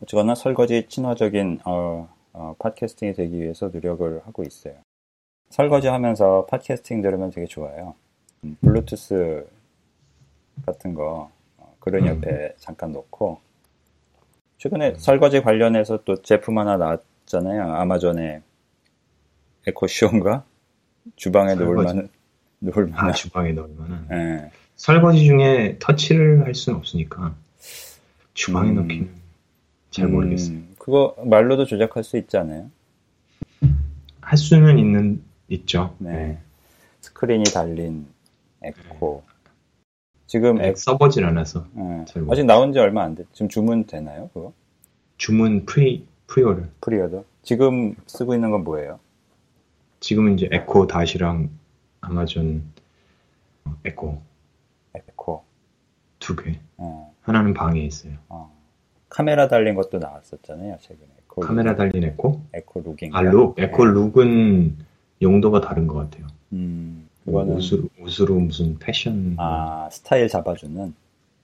어쨌거나 설거지 친화적인 어, 어, 팟캐스팅이 되기 위해서 노력을 하고 있어요. 설거지 하면서 팟캐스팅 들으면 되게 좋아요. 음, 블루투스 같은 거 어, 그런 옆에 음. 잠깐 놓고 최근에 음. 설거지 관련해서 또 제품 하나 나왔잖아요. 아마존에 에코쇼인가? 주방에 설거지. 놓을 만한 놓을 만한 아, 주방에 놓을 만한. 네. 설거지 중에 터치를 할 수는 없으니까 주방에 음. 넣기는 잘 모르겠어요. 음, 그거 말로도 조작할 수 있지 않아요? 할 수는 있는 있죠. 네. 네. 스크린이 달린 에코. 지금 네, 에... 써보질 않아서. 네. 아직 나온 지 얼마 안 됐. 지금 주문 되나요, 그거? 주문 pre pre-order. pre-order. 지금 쓰고 있는 건 뭐예요? 지금은 이제 Echo Dot이랑 아마존 에코. 에코. 두 개. 어. 하나는 방에 있어요. 어. 카메라 달린 것도 나왔었잖아요, 최근에. 에코 카메라 Look. 달린 Echo? Echo Look인 아, Look. Echo 네. Look은 용도가 다른 것 같아요. 음, 그거는 옷으로, 옷으로 무슨 패션. 아, 스타일 잡아주는?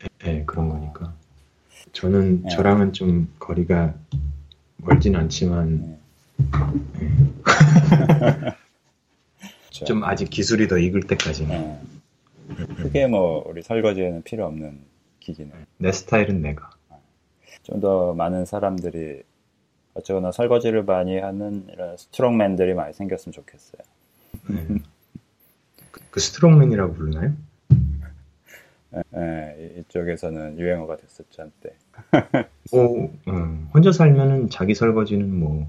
네, 네 그런 거니까. 저는, 네. 저랑은 좀 거리가 멀진 않지만, 네. 좀 아직 기술이 더 익을 때까지는. 크게 뭐, 우리 설거지에는 필요 없는 기기는. 내 스타일은 내가. 좀 더 많은 사람들이 어쩌거나 설거지를 많이 하는 이런 strongman들이 많이 생겼으면 좋겠어요. 네. 그, 그 strongman이라고 부르나요? 네, 네, 이쪽에서는 유행어가 됐었죠 한때. 뭐 음, 혼자 살면은 자기 설거지는 뭐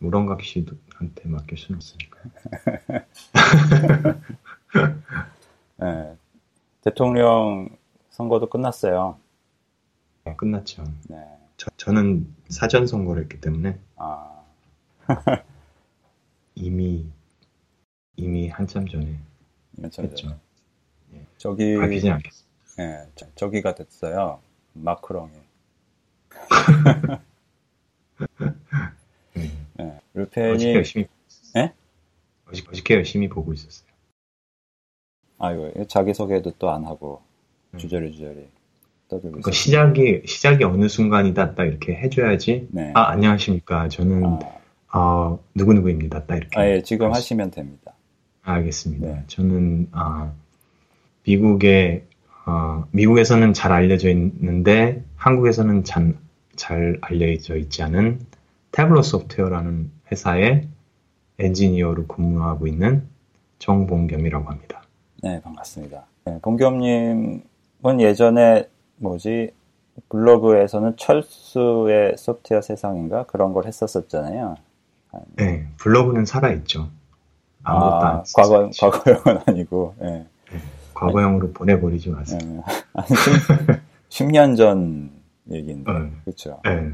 우렁각 씨한테 맡길 수는 없으니까. 네, 대통령 선거도 끝났어요. 네, 끝났죠. 네. 저, 는 사전 선거를 했기 때문에 아. 이미 이미 한참 전에 한참 했죠. 예. 저기 밝히진 않겠습니다. 예, 저, 기가 됐어요. 마크롱이. 음. 예, 르펜이 어저께 열심히 예? 어저, 어저께 열심히 보고 있었어요. 아이고 자기 소개도 또 안 하고 음. 주저리 주저리. 그 시작이 시작이 어느 순간이다 딱 이렇게 해줘야지. 네. 아 안녕하십니까. 저는 아. 어, 누구 누구입니다. 딱 이렇게. 아, 예, 지금 하시면 됩니다. 알겠습니다. 네. 저는 아, 미국에 어, 미국에서는 잘 알려져 있는데 한국에서는 잘, 잘 알려져 있지 않은 태블로 소프트웨어라는 회사의 엔지니어로 근무하고 있는 정봉겸이라고 합니다. 네, 반갑습니다. 네, 봉겸님은 예전에 뭐지 블로그에서는 철수의 소프트웨어 세상인가 그런 걸 했었었잖아요. 네, 블로그는 살아있죠. 아무것도 아, 안 과거 과거형은 아니고. 네. 네, 과거형으로 아니, 보내버리지 마세요. 네. 아니, 10, 년전 얘기인데, 네. 그렇죠. 네.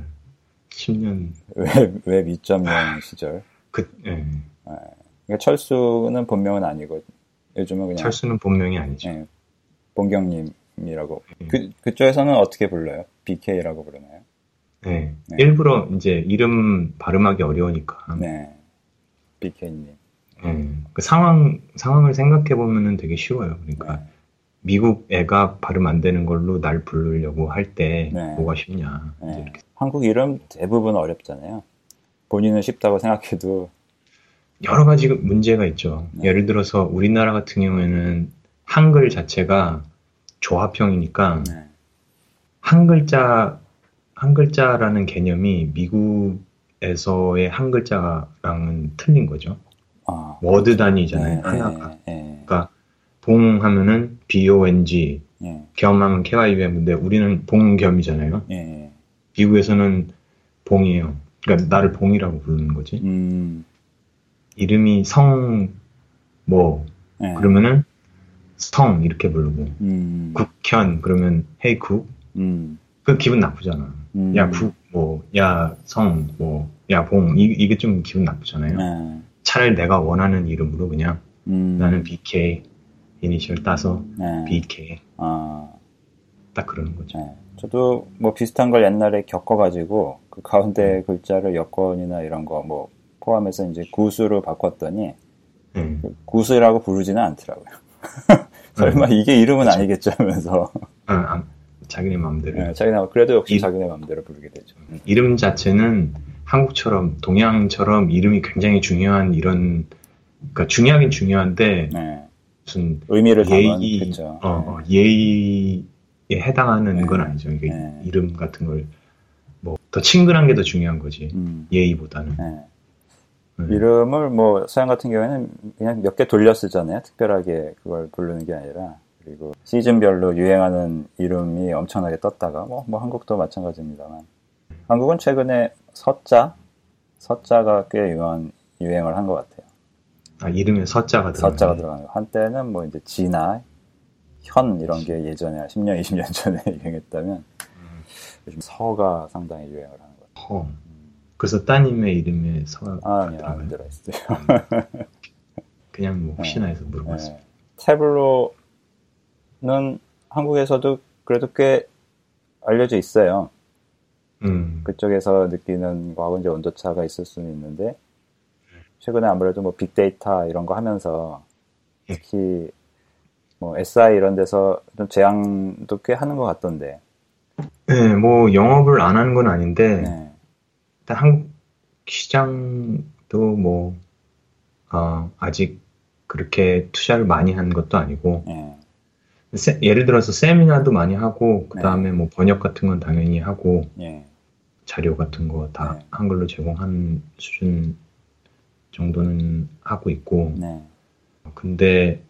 10년 웹웹 2.0 시절. 그, 네. 네. 그러니까 철수는 본명은 아니고 요즘은 그냥 철수는 본명이 아니죠. 네. 본경님 이라고 음. 그 그쪽에서는 어떻게 불러요? BK라고 부르나요? 네. 네. 일부러 이제 이름 발음하기 어려우니까. 네. BK님. 네. 그 상황 상황을 생각해 보면은 되게 쉬워요. 그러니까 네. 미국 애가 발음 안 되는 걸로 날 부르려고 할때 네. 뭐가 쉽냐. 네. 한국 이름 대부분 어렵잖아요. 본인은 쉽다고 생각해도 여러 가지 문제가 있죠. 네. 예를 들어서 우리나라 같은 경우에는 한글 자체가 조합형이니까 네. 한 글자 한 글자라는 개념이 미국에서의 한 글자랑은 틀린 거죠. 아, word 단위잖아요. 네, 하나가. 네, 네. 그러니까 봉 하면은 B O N G, 네. 겸하면 K Y U M인데 우리는 봉겸이잖아요. 네. 미국에서는 봉이에요. 그러니까 나를 봉이라고 부르는 거지. 음. 이름이 성 뭐 그러면은 성 이렇게 부르고 음. 국현 그러면 hey 국. 음. 그 기분 나쁘잖아. 음. 야 국 뭐 야 성 뭐 야 봉 이게 좀 기분 나쁘잖아요. 네. 차라리 내가 원하는 이름으로 그냥 음. 나는 BK 이니셜 따서 네. BK. 아. 딱 그러는 거죠. 네. 저도 뭐 비슷한 걸 옛날에 겪어가지고 그 가운데 음. 글자를 여권이나 이런 거 뭐 포함해서 이제 구수로 바꿨더니 음. 구수라고 부르지는 않더라고요. 설마 음. 이게 이름은 그쵸. 아니겠죠 하면서. 아, 아, 자기네 마음대로. 네, 자기네 그래도 역시 이, 자기네 마음대로 부르게 되죠. 음. 이름 자체는 한국처럼 동양처럼 이름이 굉장히 중요한 이런 그러니까 중요하긴 중요한데 네. 무슨 의미를 예의 그렇죠. 어, 어, 예의에 해당하는 네. 건 아니죠. 이게 네. 이름 같은 걸 뭐 더 친근한 게 더 중요한 거지 음. 예의보다는. 네. 네. 이름을 뭐 서양 같은 경우에는 그냥 몇 개 돌려 쓰잖아요. 특별하게 그걸 부르는 게 아니라 그리고 시즌별로 유행하는 이름이 엄청나게 떴다가 뭐, 뭐 한국도 마찬가지입니다만 한국은 최근에 서자 서자가 꽤 유한 유행을 한 것 같아요. 아 이름에 서자가 들어가 서자가 들어가는 거. 한때는 뭐 이제 지나 현 이런 게 예전에 10년 20년 전에 유행했다면 음. 요즘 서가 상당히 유행을 하는 것 같아요. 허. 그래서 따님의 이름에 서 아, 아니요 안 들어있어요. 그냥 뭐 혹시나 해서 물어봤습니다. 네. 태블로는 한국에서도 그래도 꽤 알려져 있어요. 음. 그쪽에서 느끼는 이제 온도차가 있을 수는 있는데 최근에 아무래도 뭐 빅데이터 이런 거 하면서 예. 특히 뭐 SI 이런 데서 좀 제약도 꽤 하는 것 같던데. 네, 뭐 영업을 안 하는 건 아닌데 네. 일단 한국 시장도 뭐 어, 아직 그렇게 투자를 많이 한 것도 아니고 네. 세, 예를 들어서 세미나도 많이 하고 그 다음에 네. 뭐 번역 같은 건 당연히 하고 네. 자료 같은 거다 네. 한글로 제공한 수준 정도는 하고 있고 네. 근데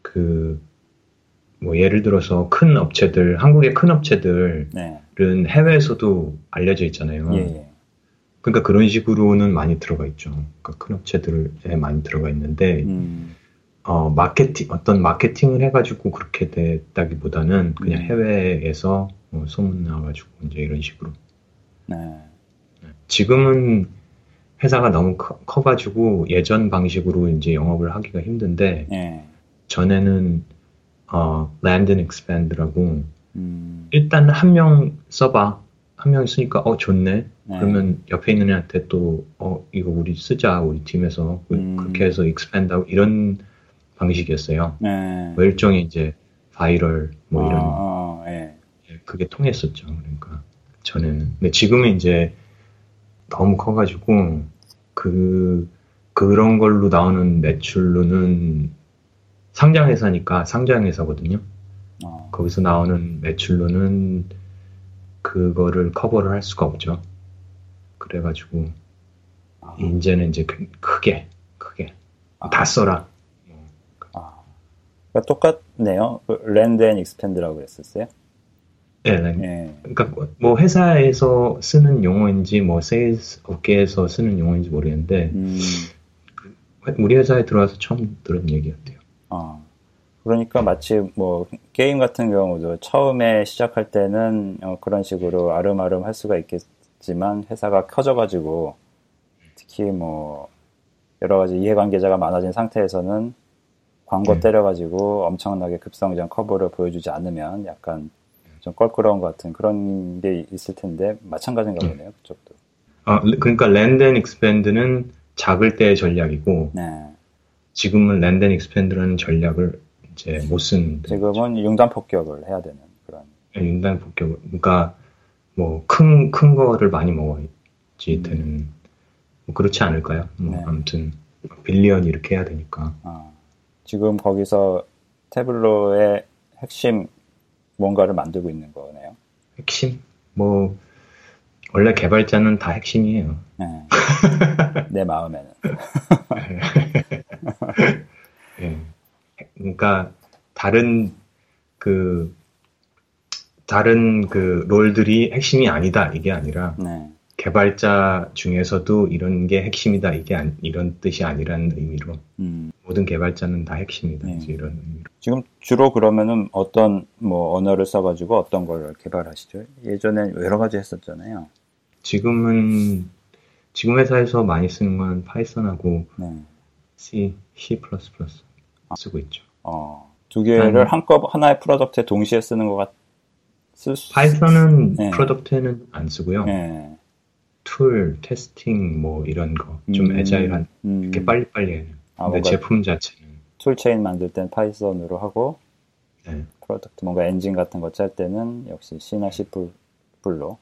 그 뭐 예를 들어서 큰 업체들 한국의 큰 업체들은 네. 해외에서도 알려져 있잖아요. 예, 예. 그러니까 그런 식으로는 많이 들어가 있죠. 그러니까 큰 업체들에 많이 들어가 있는데, 음. 어, 마케팅, 어떤 마케팅을 해가지고 그렇게 됐다기보다는 그냥 음. 해외에서 뭐 소문 나와가지고 이제 이런 식으로. 네. 네. 지금은 회사가 너무 커, 가지고 예전 방식으로 이제 영업을 하기가 힘든데, 네. 전에는, 어, land and expand라고, 음. 일단 한 명 써봐. 한 명 있으니까, 어, 좋네. 네. 그러면 옆에 있는 애한테 또, 어, 이거 우리 쓰자, 우리 팀에서. 그, 음. 그렇게 해서 익스펜드하고 이런 방식이었어요. 네. 뭐 일종의 이제 바이럴, 뭐 이런. 아, 네. 그게 통했었죠. 그러니까, 전에는. 근데 지금은 이제 너무 커가지고, 그, 그런 걸로 나오는 매출로는 상장회사니까 상장회사거든요. 어. 거기서 나오는 매출로는 그거를 커버를 할 수가 없죠. 그래가지고 아. 이제는 이제 그 크게 크게 아. 다 써라. 아. 그러니까 똑같네요. 그 land and expand라고 그랬었어요. 네, 네. 네. 그러니까 뭐 회사에서 쓰는 용어인지 뭐 세일즈 업계에서 쓰는 용어인지 모르겠는데 음. 우리 회사에 들어와서 처음 들은 얘기 같아요. 아. 그러니까 마치 뭐 게임 같은 경우도 처음에 시작할 때는 어 그런 식으로 알음알음 할 수가 있겠 있지만 회사가 커져가지고 특히 뭐 여러 가지 이해관계자가 많아진 상태에서는 광고 네. 때려가지고 엄청나게 급성장 커브를 보여주지 않으면 약간 좀 껄끄러운 것 같은 그런 게 있을 텐데 마찬가지인가 네. 보네요 그쪽도. 아 그러니까 land and expand는 작을 때의 전략이고 네. 지금은 land and expand라는 전략을 이제 못 쓰는. 지금은 융단 폭격을 해야 되는 그런. 네, 융단 폭격을. 그러니까 뭐, 큰, 큰 거를 많이 먹어야지 음. 되는, 뭐 그렇지 않을까요? 뭐, 네. 아무튼, 빌리언 이렇게 해야 되니까. 아, 지금 거기서 태블로의 핵심 뭔가를 만들고 있는 거네요. 핵심? 뭐, 원래 개발자는 다 핵심이에요. 네. 내 마음에는. 네. 그러니까, 다른 그 다른 그 롤들이 핵심이 아니다 이게 아니라 네. 개발자 중에서도 이런 게 핵심이다 이게 아니, 이런 뜻이 아니라는 의미로 음. 모든 개발자는 다 핵심이다 네. 이런 의미로. 지금 주로 그러면은 어떤 뭐 언어를 써가지고 어떤 걸 개발하시죠? 예전에 여러 가지 했었잖아요. 지금은 지금 회사에서 많이 쓰는 건 Python하고 네. C, C++ 쓰고 있죠. 어, 두 개를 한꺼 하나의 프로젝트에 동시에 쓰는 것 같. Python은 네. product에는 안 쓰고요. 네. tool, testing 뭐 이런 거좀 음, agile한 음. 이렇게 빨리빨리 해요. 아, 근데 제품 자체는 toolchain 만들 땐 Python으로 하고 네. product 뭔가 엔진 같은 거 짤 때는 역시 C나 C++ 로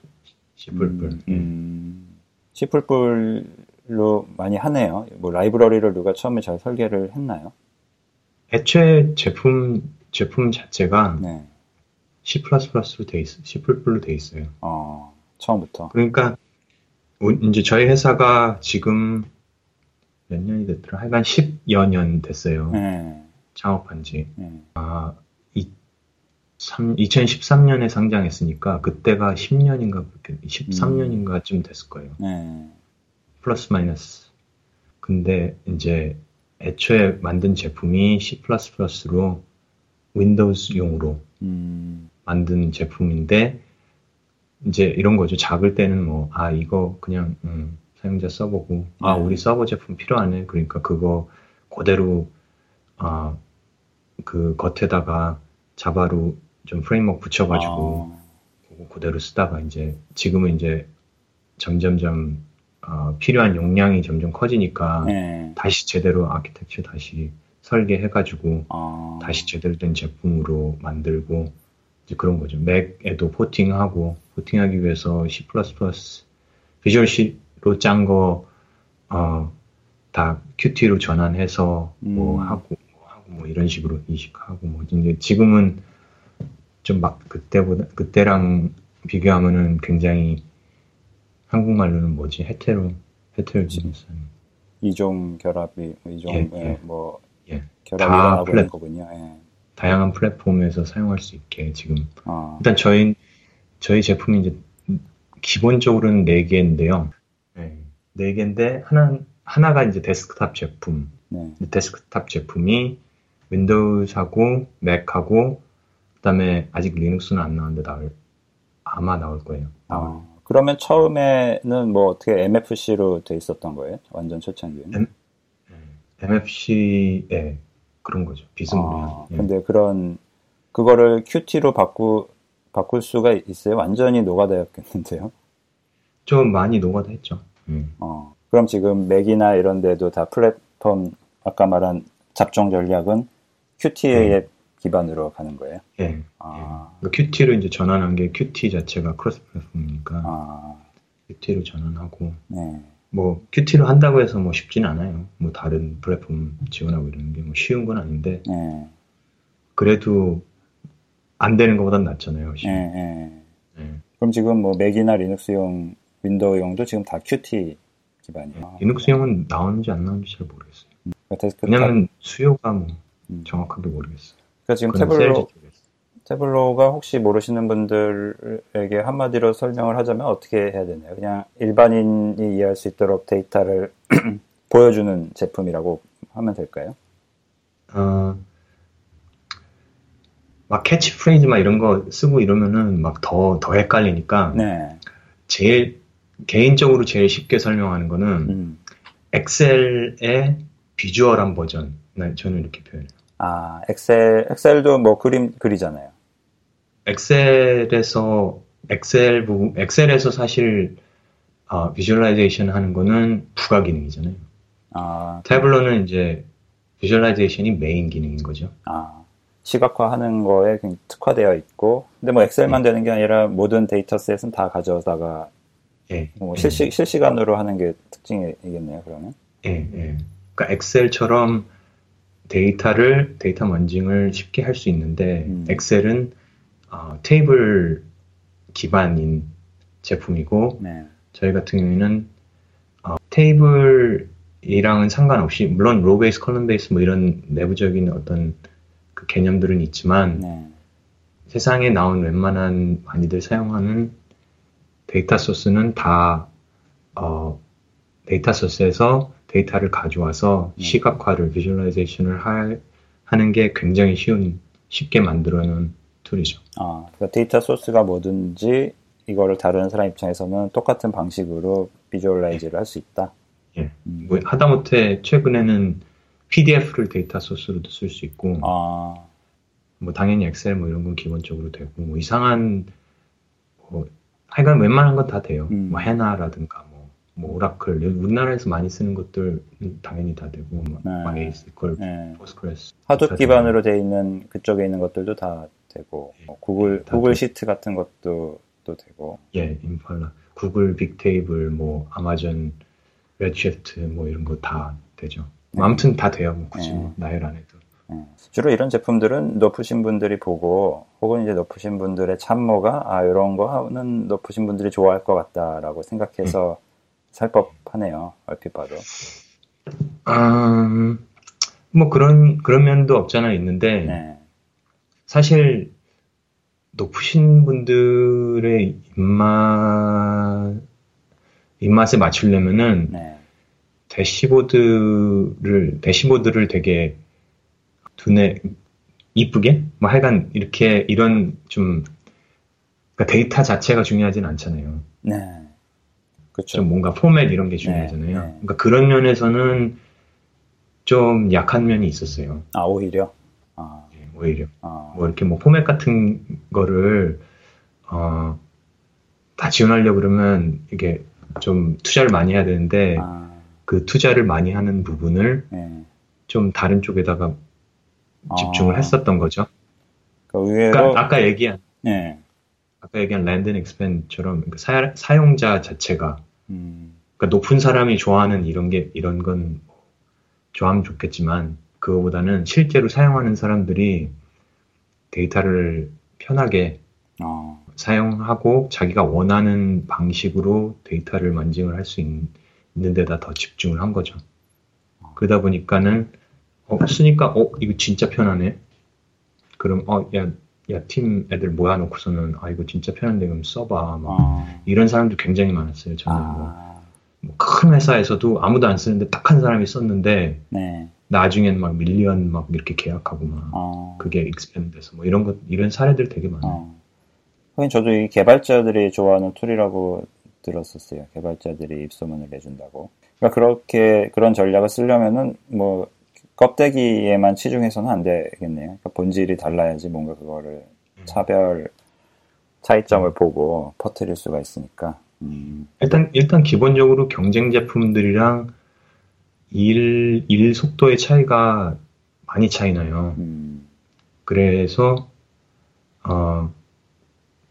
C++. 음, 음, C++로 많이 하네요. 뭐 라이브러리를 누가 처음에 잘 설계를 했나요? 애초에 제품 제품 자체가 네. C++로 돼 있어, C++로 돼 있어요. 어, 처음부터. 그러니까 이제 저희 회사가 지금 몇 년이 됐더라? 하여간 10여 년 됐어요. 네. 창업한 지. 네. 아, 이, 3, 2013년에 상장했으니까 그때가 10년인가 그렇게 13년인가쯤 됐을 거예요. 네. 플러스 마이너스. 근데 이제 애초에 만든 제품이 C++로 윈도우즈용으로 음, 만든 제품인데 이제 이런 거죠. 작을 때는 뭐 아 이거 그냥 음, 사용자 써보고 아 네. 우리 서버 제품 필요하네. 그러니까 그거 그대로 아 그 겉에다가 Java로 좀 framework 붙여가지고 어, 그거 그대로 쓰다가 이제 지금은 이제 점점점 어, 필요한 용량이 점점 커지니까 네. 다시 제대로 아키텍처 다시 설계해가지고 어, 다시 제대로 된 제품으로 만들고 이제 그런 거죠. Mac에도 porting하고 porting하기 위해서 C++ 비주얼 C로 짠거 어, 다 Qt로 전환해서 뭐 음. 하고 뭐 하고 뭐 이런 식으로 이식하고 뭐 이제 지금은 좀 막 그때보다 그때랑 비교하면은 굉장히 한국말로는 뭐지 헤테로 헤테로 지니스 이종 결합이 이종 예, 예, 예. 뭐 예. 결합이 다 플랫- 거군요. 예. 다양한 플랫폼에서 사용할 수 있게 지금 어, 일단 저희 저희 제품이 이제 기본적으로는 네 개인데요. 네, 네 개인데 하나 하나가 이제 데스크탑 제품. 네. 데스크탑 제품이 Window하고 Mac하고 그다음에 아직 Linux는 안 나왔는데 나올 아마 나올 거예요. 나올. 어, 그러면 처음에는 뭐 어떻게 MFC로 돼 있었던 거예요? 완전 초창기에는? 음, MFC에 그런 거죠. 비스무리한. 아, 예. 근데 그런 그거를 QT로 바꾸 바꿀 수가 있어요? 완전히 노가다였겠는데요. 좀 많이 노가다 했죠. 음. 어, 그럼 지금 Mac이나 이런 데도 다 플랫폼 아까 말한 잡종 전략은 QT의 기반으로 가는 거예요. 예. 아, QT로 이제 전환한 게 QT 자체가 cross platform이니까 아, QT로 전환하고 네. 뭐 QT로 한다고 해서 뭐 쉽진 않아요. 뭐 다른 플랫폼 지원하고 이러는 게 뭐 쉬운 건 아닌데 네. 그래도 안 되는 것보단 낫잖아요. 예, 예. 네. 그럼 지금 뭐 Mac이나 Linux용, Window용도 지금 다 QT 기반이에요. Linux용은 나오는지 안 나오는지 잘 모르겠어요. 그러니까 데스크탑, 왜냐면 수요가 뭐 음. 정확하게 모르겠어요. 그러니까 지금 Tableau. Tableau가 혹시 모르시는 분들에게 한마디로 설명을 하자면 어떻게 해야 되나요? 그냥 일반인이 이해할 수 있도록 데이터를 보여주는 제품이라고 하면 될까요? 어, 막 캐치프레이즈 막 이런 거 쓰고 이러면은 막더더 헷갈리니까 네. 제일 개인적으로 제일 쉽게 설명하는 거는 음. Excel의 visual한 버전. 네, 저는 이렇게 표현해요. 아, Excel, Excel도 뭐 그림 그리잖아요. Excel에서 Excel 부분, Excel에서 사실 어, visualization 하는 거는 부가 기능이잖아요. 아, Tableau는 이제 visualization이 main 기능인 거죠. 아, 시각화 하는 거에 그냥 특화되어 있고, 근데 뭐 Excel만 되는 게 아니라 모든 dataset은 다 가져다가 예, 뭐 실시, 실시간으로 하는 게 특징이겠네요, 그러면. 예, 예. 그러니까 Excel처럼 데이터를 data munging을 쉽게 할 수 있는데 음. Excel은 어, 테이블 기반인 제품이고 네. 저희 같은 경우에는 어, 테이블이랑은 상관없이 물론 row base, column base 뭐 이런 내부적인 어떤 그 개념들은 있지만 네. 세상에 나온 웬만한 많이들 사용하는 data source는 다 어, 데이터 소스에서 데이터를 가져와서 네. 시각화를 visualization을 할- 하는 게 굉장히 쉬운 쉽게 만들어 놓은 툴이죠. 아, 그러니까 데이터 소스가 뭐든지 이거를 다루는 사람 입장에서는 똑같은 방식으로 visualize를 할 수 있다. 예. 음. 뭐 하다못해 최근에는 PDF를 데이터 소스로도 쓸 수 있고 아, 뭐 당연히 Excel 뭐 이런 건 기본적으로 되고 뭐 이상한 뭐 하여간 웬만한 건 다 돼요. 음. 뭐 HANA라든가 뭐, 뭐 Oracle 우리나라에서 많이 쓰는 것들 당연히 다 되고 뭐 네. MySQL, 네. Postgres Hadoop 다 기반으로 돼 있는 그쪽에 있는 것들도 다 되고 뭐 Google Google Sheet 같은 것도 또 되고 예 Impala Google Bigtable 뭐 Amazon Redshift 뭐 이런 거 다 되죠. 네. 아무튼 다 돼요. 뭐 굳이 네. 나열 안 해도. 네. 주로 이런 제품들은 높으신 분들이 보고 혹은 이제 높으신 분들의 참모가 아 이런 거는 높으신 분들이 좋아할 것 같다라고 생각해서 음. 살 법하네요. 얼핏 봐도. 음, 뭐 그런 그런 면도 없잖아 있는데 네. 사실 높으신 분들의 입맛 입맛에 맞추려면은 네. 대시보드를 대시보드를 되게 두뇌 이쁘게 뭐 하여간 이렇게 이런 좀 그러니까 데이터 자체가 중요하진 않잖아요. 네. 그렇죠. 좀 뭔가 포맷 이런 게 중요하잖아요. 네, 네. 그러니까 그런 면에서는 좀 약한 면이 있었어요. 아 오히려. 아. 네, 오히려. 아. 뭐 이렇게 뭐 포맷 같은 거를 어, 다 지원하려 고 그러면 이게 좀 투자를 많이 해야 되는데 아. 그 투자를 많이 하는 부분을 네. 좀 다른 쪽에다가 집중을 아. 했었던 거죠. 그러니까, 의외로... 그러니까 아까 얘기한 네. 아까 얘기한 land expand처럼 사, 사용자 자체가 음. 그러니까 높은 사람이 좋아하는 이런 게 이런 건 좋아하면 좋겠지만 그거보다는 실제로 사용하는 사람들이 데이터를 편하게 어. 사용하고 자기가 원하는 방식으로 데이터를 만징을 할 수 있는 데다 더 집중을 한 거죠. 그러다 보니까는 어, 쓰니까 어 이거 진짜 편하네. 그럼 어 야 야 팀 애들 모아놓고서는 아 이거 진짜 편한데 그럼 써봐 막 어. 이런 사람도 굉장히 많았어요. 저는 아. 뭐큰 뭐 회사에서도 아무도 안 쓰는데 딱 한 사람이 썼는데 네. 나중엔 막 million 막 이렇게 계약하고 막 어. 그게 expand돼서 뭐 이런 것 이런 사례들 되게 많아요. 어. 하긴 저도 이 개발자들이 좋아하는 툴이라고 들었었어요. 개발자들이 입소문을 내준다고. 그러니까 그렇게 그런 전략을 쓰려면은 뭐 껍데기에만 치중해서는 안 되겠네요. 그러니까 본질이 달라야지 뭔가 그거를 음. 차별 차이점을 보고 퍼뜨릴 수가 있으니까. 음. 일단 일단 기본적으로 경쟁 제품들이랑 일, 일 속도의 차이가 많이 차이나요. 음. 그래서 어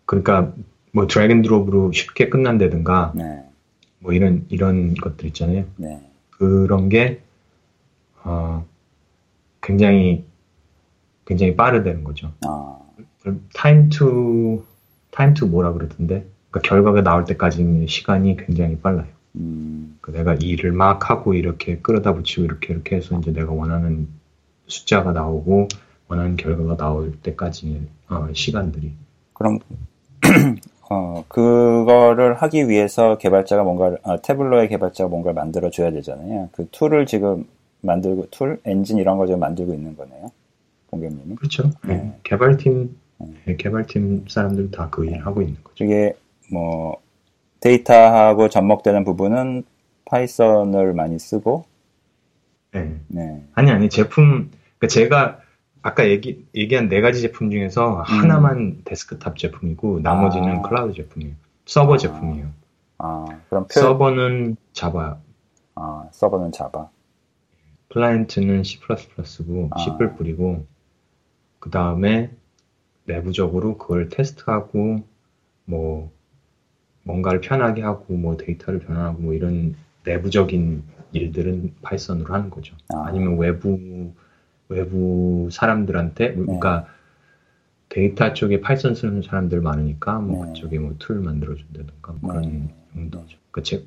그러니까 뭐 drag and drop으로 쉽게 끝난다든가 네. 뭐 이런 이런 것들 있잖아요. 네. 그런 게 어, 굉장히 굉장히 빠르다는 거죠. 아. time to time to 뭐라 그러던데? 그러니까 결과가 나올 때까지 시간이 굉장히 빨라요. 음. 그 내가 일을 막 하고 이렇게 끌어다 붙이고 이렇게 이렇게 해서 이제 내가 원하는 숫자가 나오고 원하는 결과가 나올 때까지 어, 시간들이. 그럼 어, 그거를 하기 위해서 개발자가 뭔가 아, Tableau의 개발자가 뭔가를 만들어 줘야 되잖아요. 그 툴을 지금 만들고 툴, 엔진 이런 거좀 만들고 있는 거네요. 공겸님이. 그렇죠. 네. 네. 개발팀 네. 개발팀 사람들 다 그일 하고 있는 거죠. 이게 뭐 데이터하고 접목되는 부분은 Python을 많이 쓰고. 네. 네. 아니 아니 제품 그러니까 제가 아까 얘기 얘기한 네 가지 제품 중에서 음. 하나만 데스크탑 제품이고 나머지는 아. 클라우드 제품이에요. 서버 아. 제품이에요. 아 그럼 표... 서버는 Java. 아 서버는 Java. 클라이언트는 C++고 아. C++ 뿌리고 그 다음에 내부적으로 그걸 테스트하고 뭐 뭔가를 편하게 하고 뭐 데이터를 변환하고 뭐 이런 내부적인 일들은 Python으로 하는 거죠. 아. 니면 외부 외부 사람들한테 네. 그러니까 데이터 쪽에 Python 쓰는 사람들 많으니까 뭐 네. 그쪽에 뭐 툴 만들어 준다든가 뭐 그런 네. 용도죠. 그 제,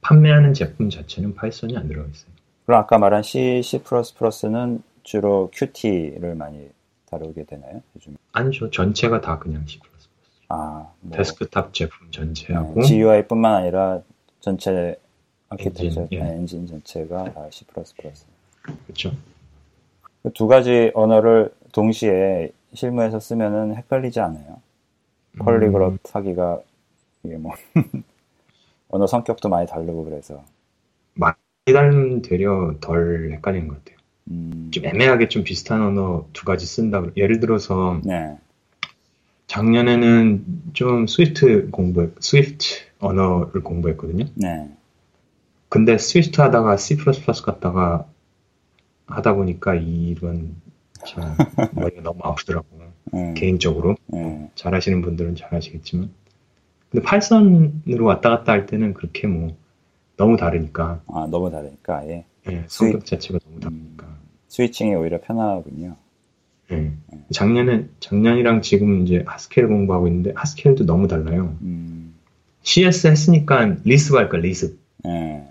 판매하는 제품 자체는 Python이 안 들어가 있어요. 그럼 아까 말한 C, C++는 주로 Qt를 많이 다루게 되나요? 요즘? 아니죠. 전체가 다 그냥 C++. 아, 뭐, 데스크탑 제품 전체하고 네, GUI뿐만 아니라 전체 아키텍처 엔진, 예. 엔진 전체가 다 C++. 그렇죠. 그 두 가지 언어를 동시에 실무에서 쓰면은 헷갈리지 않아요. polyglot 음. 하기가 이게 뭐 언어 성격도 많이 다르고 그래서 많이 다르면 되려 덜 헷갈리는 것 같아요. 음. 좀 애매하게 좀 비슷한 언어 두 가지 쓴다. 예를 들어서 네. 작년에는 좀 Swift 공부, Swift 언어를 공부했거든요. 네. 근데 Swift 하다가 C++ 갔다가 하다 보니까 이런 참 머리가 너무 아프더라고. 네. 개인적으로 네. 잘하시는 분들은 잘하시겠지만 근데 Python으로 왔다 갔다 할 때는 그렇게 뭐 너무 다르니까 아 너무 다르니까 예 네, 성격 스위... 자체가 너무 다르니까 음, 스위칭이 오히려 편하군요. 네. 작년에 작년이랑 지금 이제 하스켈 공부하고 있는데 하스켈도 너무 달라요. 음. CS 했으니까 리습 할까 리습. 네.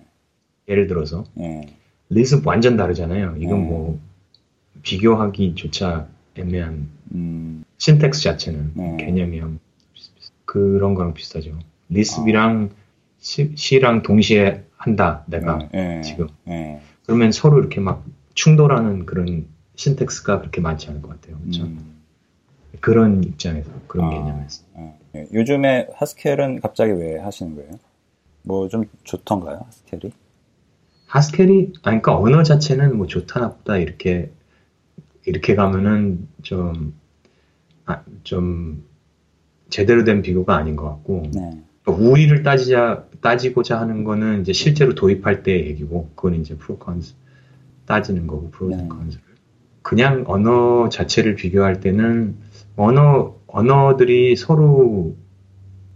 예를 들어서 네. 리습 완전 다르잖아요. 이건 네. 뭐 비교하기조차 애매한 음. 신텍스 자체는 네. 개념이 한 그런 거랑 비슷하죠. 리습이랑 아. 시, 랑 동시에 한다 내가 네, 네, 지금 그러면 서로 이렇게 막 충돌하는 그런 신텍스가 그렇게 많지 않을 것 같아요. 그렇죠? 음. 그런 입장에서 그런 아, 개념에서. 네. 요즘에 하스켈은 갑자기 왜 하시는 거예요? 뭐 좀 좋던가요, 하스켈이? 하스켈이 아니 그러니까 언어 자체는 뭐 좋다 나쁘다 이렇게 이렇게 가면은 좀 아, 좀 제대로 된 비교가 아닌 것 같고 네. 그러니까 우위를 따지자 따지고자 하는 거는 이제 실제로 도입할 때 얘기고 그건 이제 프로컨스 따지는 거고 프로컨스를 네. 그냥 언어 자체를 비교할 때는 언어 언어들이 서로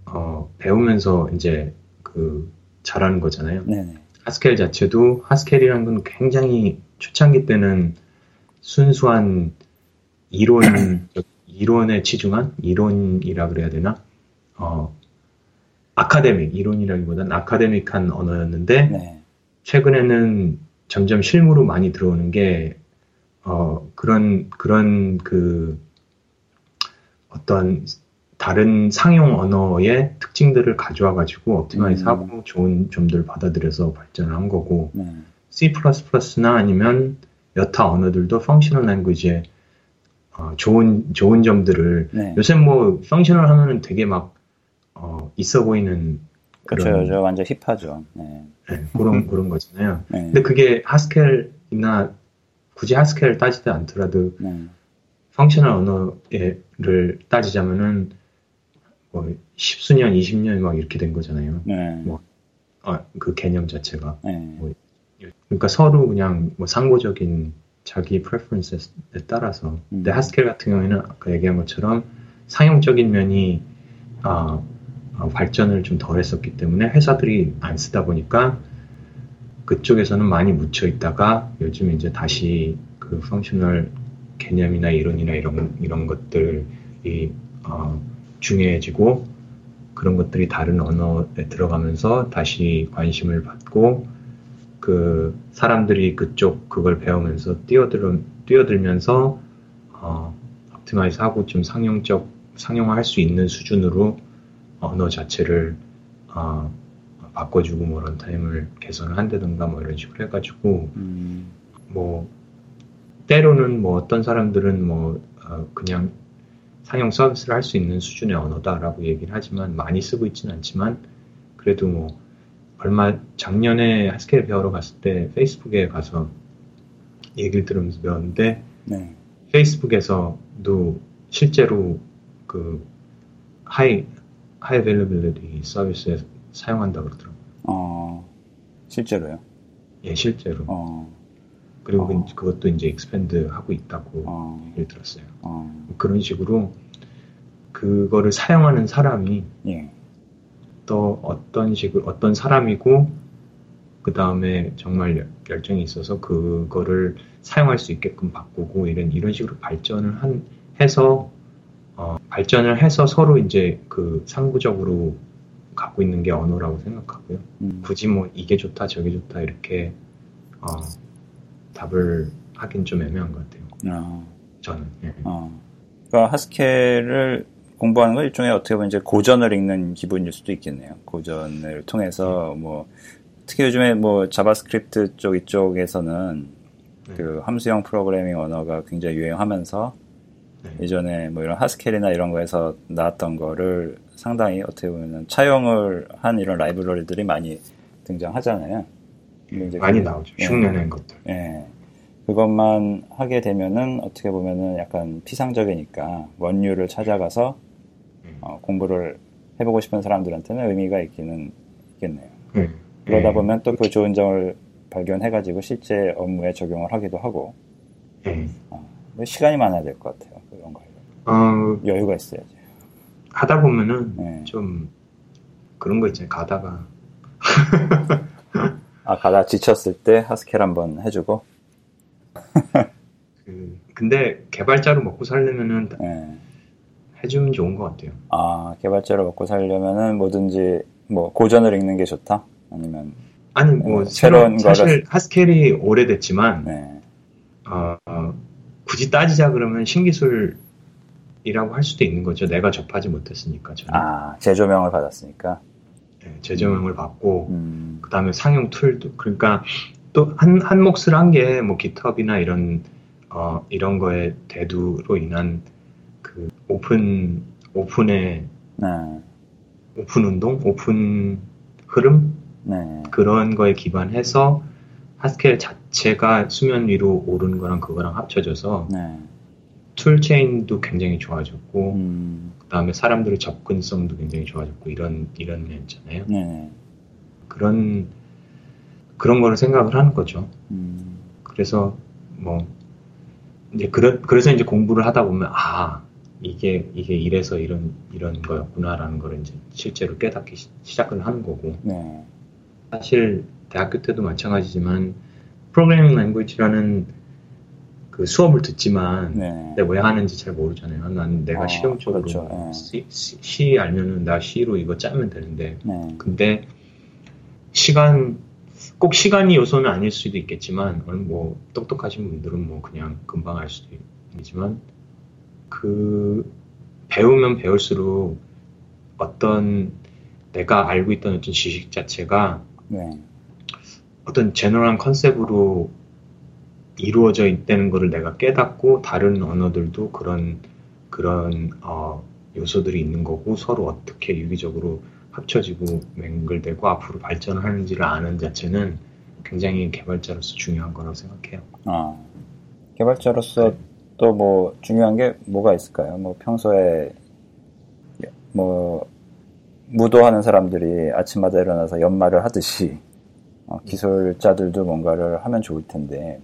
어, 배우면서 이제 그 잘하는 거잖아요. 네네. 하스켈 자체도 하스켈이라는 건 굉장히 초창기 때는 순수한 이론 이론에 치중한 이론이라 그래야 되나? 어 academic 이론이라기보다는 academic한 언어였는데 네. 최근에는 점점 실무로 많이 들어오는 게 어, 그런, 그런 그 어떤 다른 상용 언어의 특징들을 가져와 가지고 optimize 하고 음. 좋은 점들 받아들여서 발전을 한 거고 네. C++나 아니면 여타 언어들도 functional language에 어, 좋은 좋은 점들을 네. 요새 뭐 functional 하면은 되게 막 어, 있어 보이는 그렇죠, 그렇죠. 완전 hip하죠. 네. 네, 그런 그런 거잖아요. 네. 근데 그게 Haskell이나 굳이 Haskell을 따지지 않더라도 네. functional 언어를 따지자면은 뭐 십수년, 이십년 막 이렇게 된 거잖아요. 네. 뭐, 어, 그 개념 자체가. 네. 뭐, 그러니까 서로 그냥 뭐 상고적인 자기 프레퍼런스에 따라서. 음. 근데 하스켈 같은 경우에는 아까 얘기한 것처럼 상용적인 면이 어, 어, 발전을 좀 덜 했었기 때문에 회사들이 안 쓰다 보니까 그쪽에서는 많이 묻혀 있다가 요즘 이제 다시 그 펑셔널 개념이나 이론이나 이런 이런 것들이 어, 중요해지고 그런 것들이 다른 언어에 들어가면서 다시 관심을 받고 그 사람들이 그쪽 그걸 배우면서 뛰어들 뛰어들면서 어, optimize 하고 좀 상용적 상용화할 수 있는 수준으로 언어 자체를 어, 바꿔주고 뭐 runtime을 개선을 한다든가 뭐 이런 식으로 해가지고 음. 뭐 때로는 뭐 어떤 사람들은 뭐 어, 그냥 상용 서비스를 할 수 있는 수준의 언어다라고 얘기를 하지만 많이 쓰고 있지는 않지만 그래도 뭐 얼마 작년에 Haskell 배우러 갔을 때 Facebook에 가서 얘기를 들으면서 배웠는데 네. Facebook에서도 실제로 그 high high availability 서비스에 사용한다 그러더라고요. 어, 실제로요? 예, 실제로. 어. 그리고 어. 그것도 이제 expand 하고 있다고 어. 얘기를 들었어요. 어. 그런 식으로 그거를 사용하는 사람이 예. 또 어떤 식으로 어떤 사람이고 그 다음에 정말 열정이 있어서 그거를 사용할 수 있게끔 바꾸고 이런 이런 식으로 발전을 한 해서 어, 발전을 해서 서로 이제 그 상보적으로 갖고 있는 게 언어라고 생각하고요. 음. 굳이 뭐 이게 좋다 저게 좋다 이렇게 어, 답을 하긴 좀 애매한 것 같아요. 아. 저는. 예. 어. 그러니까 Haskell을 공부하는 건 일종의 어떻게 보면 이제 고전을 읽는 기분일 수도 있겠네요. 고전을 통해서 네. 뭐 특히 요즘에 뭐 JavaScript 쪽 이쪽에서는 네. 그 함수형 프로그래밍 언어가 굉장히 유행하면서 네. 예전에 뭐 이런 Haskell이나 이런 거에서 나왔던 거를 상당히 어떻게 보면 차용을 한 이런 library들이 많이 등장하잖아요. 많이 그, 나오죠. 흉내낸 예, 것들. 예. 그것만 하게 되면은 어떻게 보면은 약간 피상적이니까 원유를 찾아가서 음. 어, 공부를 해보고 싶은 사람들한테는 의미가 있기는 있겠네요. 음. 그러다 음. 보면 또 그 좋은 점을 발견해가지고 실제 업무에 적용을 하기도 하고 음. 어, 시간이 많아야 될 것 같아요. 어, 여유가 있어야지. 하다 보면은 네. 좀 그런 거 있잖아요. 가다가 아 가다 지쳤을 때 하스켈 한번 해주고. 그, 근데 개발자로 먹고 살려면은 네. 해주면 좋은 것 같아요. 아 개발자로 먹고 살려면은 뭐든지 뭐 고전을 읽는 게 좋다. 아니면 아니 뭐 네, 새로운 사실 거를... 하스켈이 오래됐지만 네. 어, 어, 굳이 따지자 그러면 신기술 이라고 할 수도 있는 거죠. 내가 접하지 못했으니까 저는. 아 재조명을 받았으니까. 네, 재조명을 받고 음. 그 다음에 상용 tool도 그러니까 또 한 한 몫을 한 게 뭐 GitHub나 이런 어, 이런 거에 대두로 인한 그 open open의 네. 오픈 운동, 오픈 흐름 네. 그런 거에 기반해서 하스켈 자체가 수면 위로 오르는 거랑 그거랑 합쳐져서 네. 툴 체인도 굉장히 좋아졌고 음. 그다음에 사람들의 접근성도 굉장히 좋아졌고 이런 이런 면 있잖아요. 네. 그런 그런 거를 생각을 하는 거죠. 음. 그래서 뭐 이제 그래, 그래서 이제 공부를 하다 보면 아 이게 이게 이래서 이런 이런 거였구나라는 걸 이제 실제로 깨닫기 시, 작을 하는 거고 네. 사실 대학교 때도 마찬가지지만 프로그래밍 랭귀지라는 그 수업을 듣지만 네. 내가 왜 하는지 잘 모르잖아요. 난 내가 아, 실용적으로 그렇죠. 네. C, C, C, 알면은 나 C로 이거 짜면 되는데 네. 근데 시간 꼭 시간이 요소는 아닐 수도 있겠지만 뭐 똑똑하신 분들은 뭐 그냥 금방 알 수도 있지만 그 배우면 배울수록 어떤 내가 알고 있던 어떤 지식 자체가 네. 어떤 제너럴한 컨셉으로 이루어져 있다는 것을 내가 깨닫고 다른 언어들도 그런 그런 어, 요소들이 있는 거고 서로 어떻게 유기적으로 합쳐지고 맹글되고 앞으로 발전하는지를 아는 자체는 굉장히 개발자로서 중요한 거라고 생각해요. 아, 개발자로서 네. 또뭐 중요한 게 뭐가 있을까요? 뭐 평소에 뭐 무도하는 사람들이 아침마다 일어나서 연말을 하듯이 어, 기술자들도 뭔가를 하면 좋을 텐데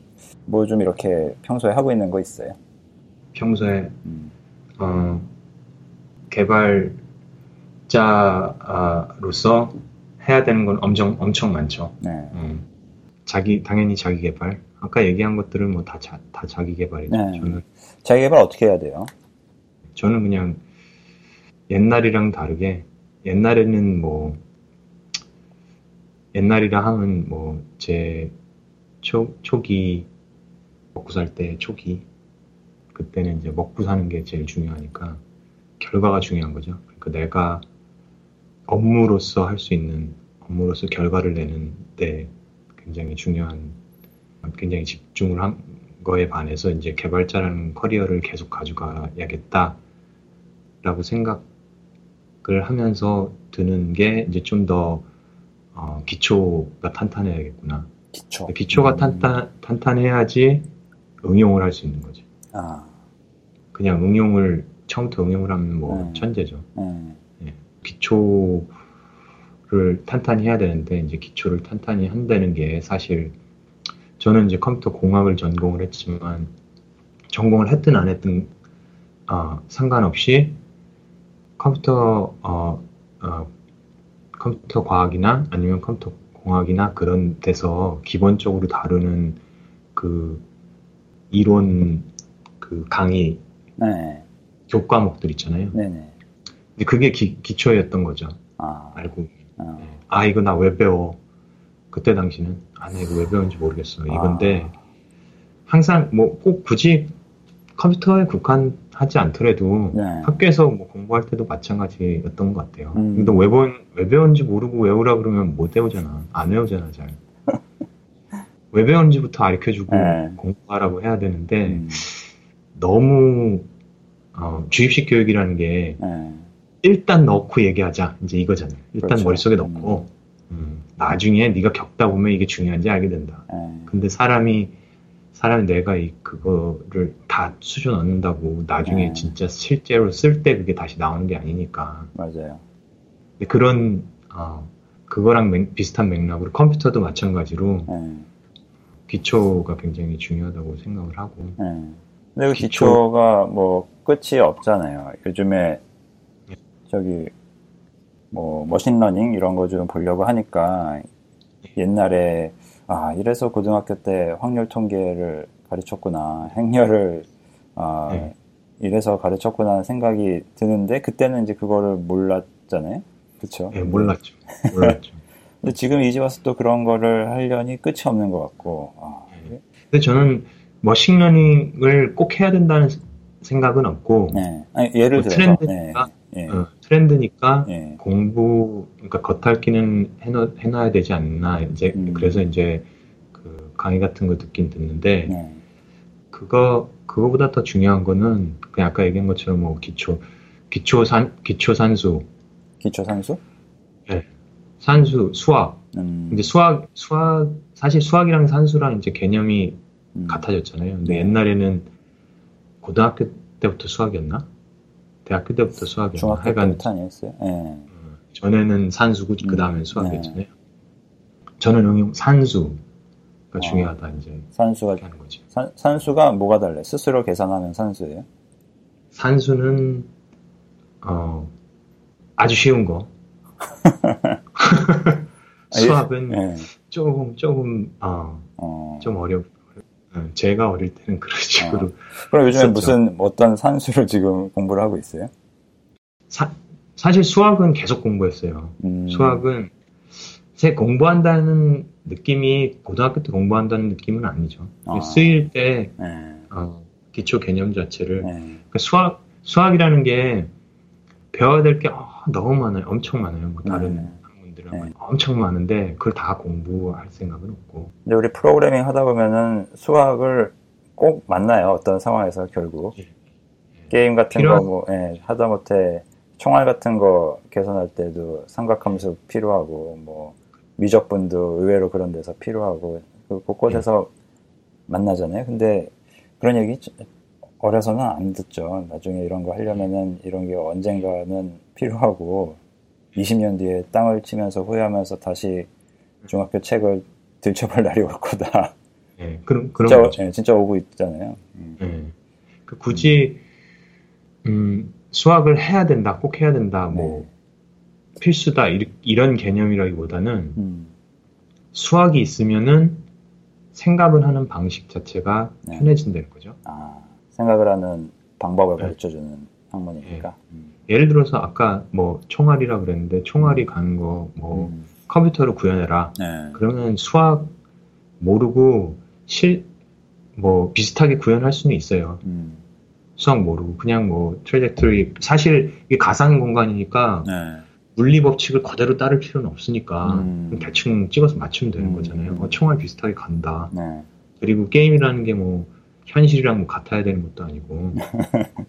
뭐 좀 이렇게 평소에 하고 있는 거 있어요? 평소에 음. 어, 개발자로서 해야 되는 건 엄청 엄청 많죠. 네. 음. 자기 당연히 자기 개발. 아까 얘기한 것들은 뭐 다 다 자기 개발이죠. 네. 저는 자기 개발 어떻게 해야 돼요? 저는 그냥 옛날이랑 다르게 옛날에는 뭐 옛날이라 하면 뭐 제 초기 먹고 살 때 초기 그때는 이제 먹고 사는 게 제일 중요하니까 결과가 중요한 거죠. 그러니까 내가 업무로서 할 수 있는 업무로서 결과를 내는 데 굉장히 중요한 굉장히 집중을 한 거에 반해서 이제 개발자라는 커리어를 계속 가져가야겠다라고 생각을 하면서 드는 게 이제 좀더 어, 기초가 탄탄해야겠구나. 기초. 기초가 음. 탄탄, 탄탄해야지 응용을 할 수 있는 거지. 아. 그냥 응용을, 처음부터 응용을 하면 뭐 음. 천재죠. 음. 네. 기초를 탄탄히 해야 되는데, 이제 기초를 탄탄히 한다는 게 사실 저는 이제 컴퓨터 공학을 전공을 했지만 전공을 했든 안 했든 어, 상관없이 컴퓨터 어, 어, 컴퓨터 과학이나 아니면 컴퓨터 공학이나 그런 데서 기본적으로 다루는 그 이론 그 강의 네. 교과목들 있잖아요. 네네. 근데 그게 기, 기초였던 거죠. 아. 알고. 아. 네. 아 이거 나 왜 배워? 그때 당시는 아 나 이거 왜 배운지 모르겠어. 이건데 아. 항상 뭐 꼭 굳이 컴퓨터에 국한하지 않더라도 네. 학교에서 뭐 공부할 때도 마찬가지였던 것 같아요. 음. 근데 왜, 배운, 왜 배웠는지 모르고 외우라 그러면 못 외우잖아. 안 외우잖아, 잘. 왜 배웠는지부터 가르쳐주고 네. 공부하라고 해야 되는데 음. 너무 어, 주입식 교육이라는 게 네. 일단 넣고 얘기하자 이제 이거잖아요. 일단 그렇죠. 머릿속에 넣고 음. 음, 나중에 네가 겪다 보면 이게 중요한지 알게 된다. 네. 근데 사람이 사람이 내가 이 그거를 다 수준 얻는다고 나중에 네. 진짜 실제로 쓸 때 그게 다시 나오는 게 아니니까. 맞아요. 그런 어, 그거랑 맥, 비슷한 맥락으로 컴퓨터도 마찬가지로 네. 기초가 굉장히 중요하다고 생각을 하고. 네. 근데 그 기초. 기초가 뭐 끝이 없잖아요. 요즘에 예. 저기 뭐 machine learning 이런 거 좀 보려고 하니까 옛날에 아 이래서 고등학교 때 확률 통계를 가르쳤구나 행렬을 아 네. 이래서 가르쳤구나 하는 생각이 드는데 그때는 이제 그거를 몰랐잖아요. 그렇죠? 네, 몰랐죠. 몰랐죠. 근데 지금 이제 와서 또 그런 거를 하려니 끝이 없는 것 같고. 아, 네. 근데 저는 machine learning을 꼭 해야 된다는 생각은 없고. 네. 아니, 예를 뭐 들어서 트렌드니까, 네. 어, 트렌드니까 네. 공부, 그러니까 겉핥기는 해놔, 해놔야 되지 않나. 이제 음. 그래서 이제 그 강의 같은 거 듣긴 듣는데 네. 그거 그거보다 더 중요한 거는 그냥 아까 얘기한 것처럼 뭐 기초 기초 산 기초 산수 기초 산수? 네. 산수 수학. 음. 근데 수학 수학 사실 수학이랑 산수랑 이제 개념이 음. 같아졌잖아요. 근데 네. 옛날에는 고등학교 때부터 수학이었나? 대학교 때부터 수학이었나? 중학교 하여간, 때부터 아니었어요? 네. 어, 전에는 산수고 그 다음에 음. 수학이었잖아요. 네. 저는 응용 산수가 어. 중요하다 이제 산수가 하는 거지. 산, 산수가 뭐가 달래? 스스로 계산하면 산수예요? 산수는 어 아주 쉬운 거. 수학은 네. 조금 조금 어, 어. 좀 어렵. 어, 제가 어릴 때는 그런 식으로. 어. 그럼 요즘에 무슨 어떤 산수를 지금 공부를 하고 있어요? 사, 사실 수학은 계속 공부했어요. 음. 수학은 제 공부한다는 느낌이 고등학교 때 공부한다는 느낌은 아니죠. 아. 쓰일 때 네. 어, 기초 개념 자체를 네. 그러니까 수학 수학이라는 게 배워야 될게 어, 너무 많아요. 엄청 많아요. 뭐 다른 네. 엄청 많은데 그걸 다 공부할 생각은 없고. 근데 우리 프로그래밍 하다 보면은 수학을 꼭 만나요. 어떤 상황에서 결국 예. 예. 게임 같은 필요한... 거 뭐, 예, 하다 못해 총알 같은 거 개선할 때도 삼각함수 필요하고 뭐 미적분도 의외로 그런 데서 필요하고 그 곳곳에서 예. 만나잖아요. 근데 그런 얘기 어려서는 안 듣죠. 나중에 이런 거 하려면은 이런 게 언젠가는 필요하고 20년 뒤에 땅을 치면서 후회하면서 다시 중학교 책을 들춰볼 날이 올 거다. 네, 그런 그런 진짜, 거죠. 네, 진짜 오고 있잖아요. 음. 네. 그 굳이 음, 수학을 해야 된다, 꼭 해야 된다, 뭐 네. 필수다 이, 런 개념이라기보다는 음. 수학이 있으면은 생각을 하는 방식 자체가 네. 편해진다는 거죠. 아. 생각을 하는 방법을 네. 가르쳐주는 학문이니까. 네. 음. 예를 들어서 아까 뭐 총알이라 그랬는데 총알이 가는 거뭐 음. 컴퓨터로 구현해라. 네. 그러면 수학 모르고 실 뭐 비슷하게 구현할 수는 있어요. 음. 수학 모르고 그냥 뭐 트레젝토리 사실 이게 가상 공간이니까 네. 물리 법칙을 그대로 따를 필요는 없으니까 음. 대충 찍어서 맞추면 되는 음. 거잖아요. 어, 총알 비슷하게 간다. 네. 그리고 게임이라는 게 뭐 현실이랑 뭐 같아야 되는 것도 아니고.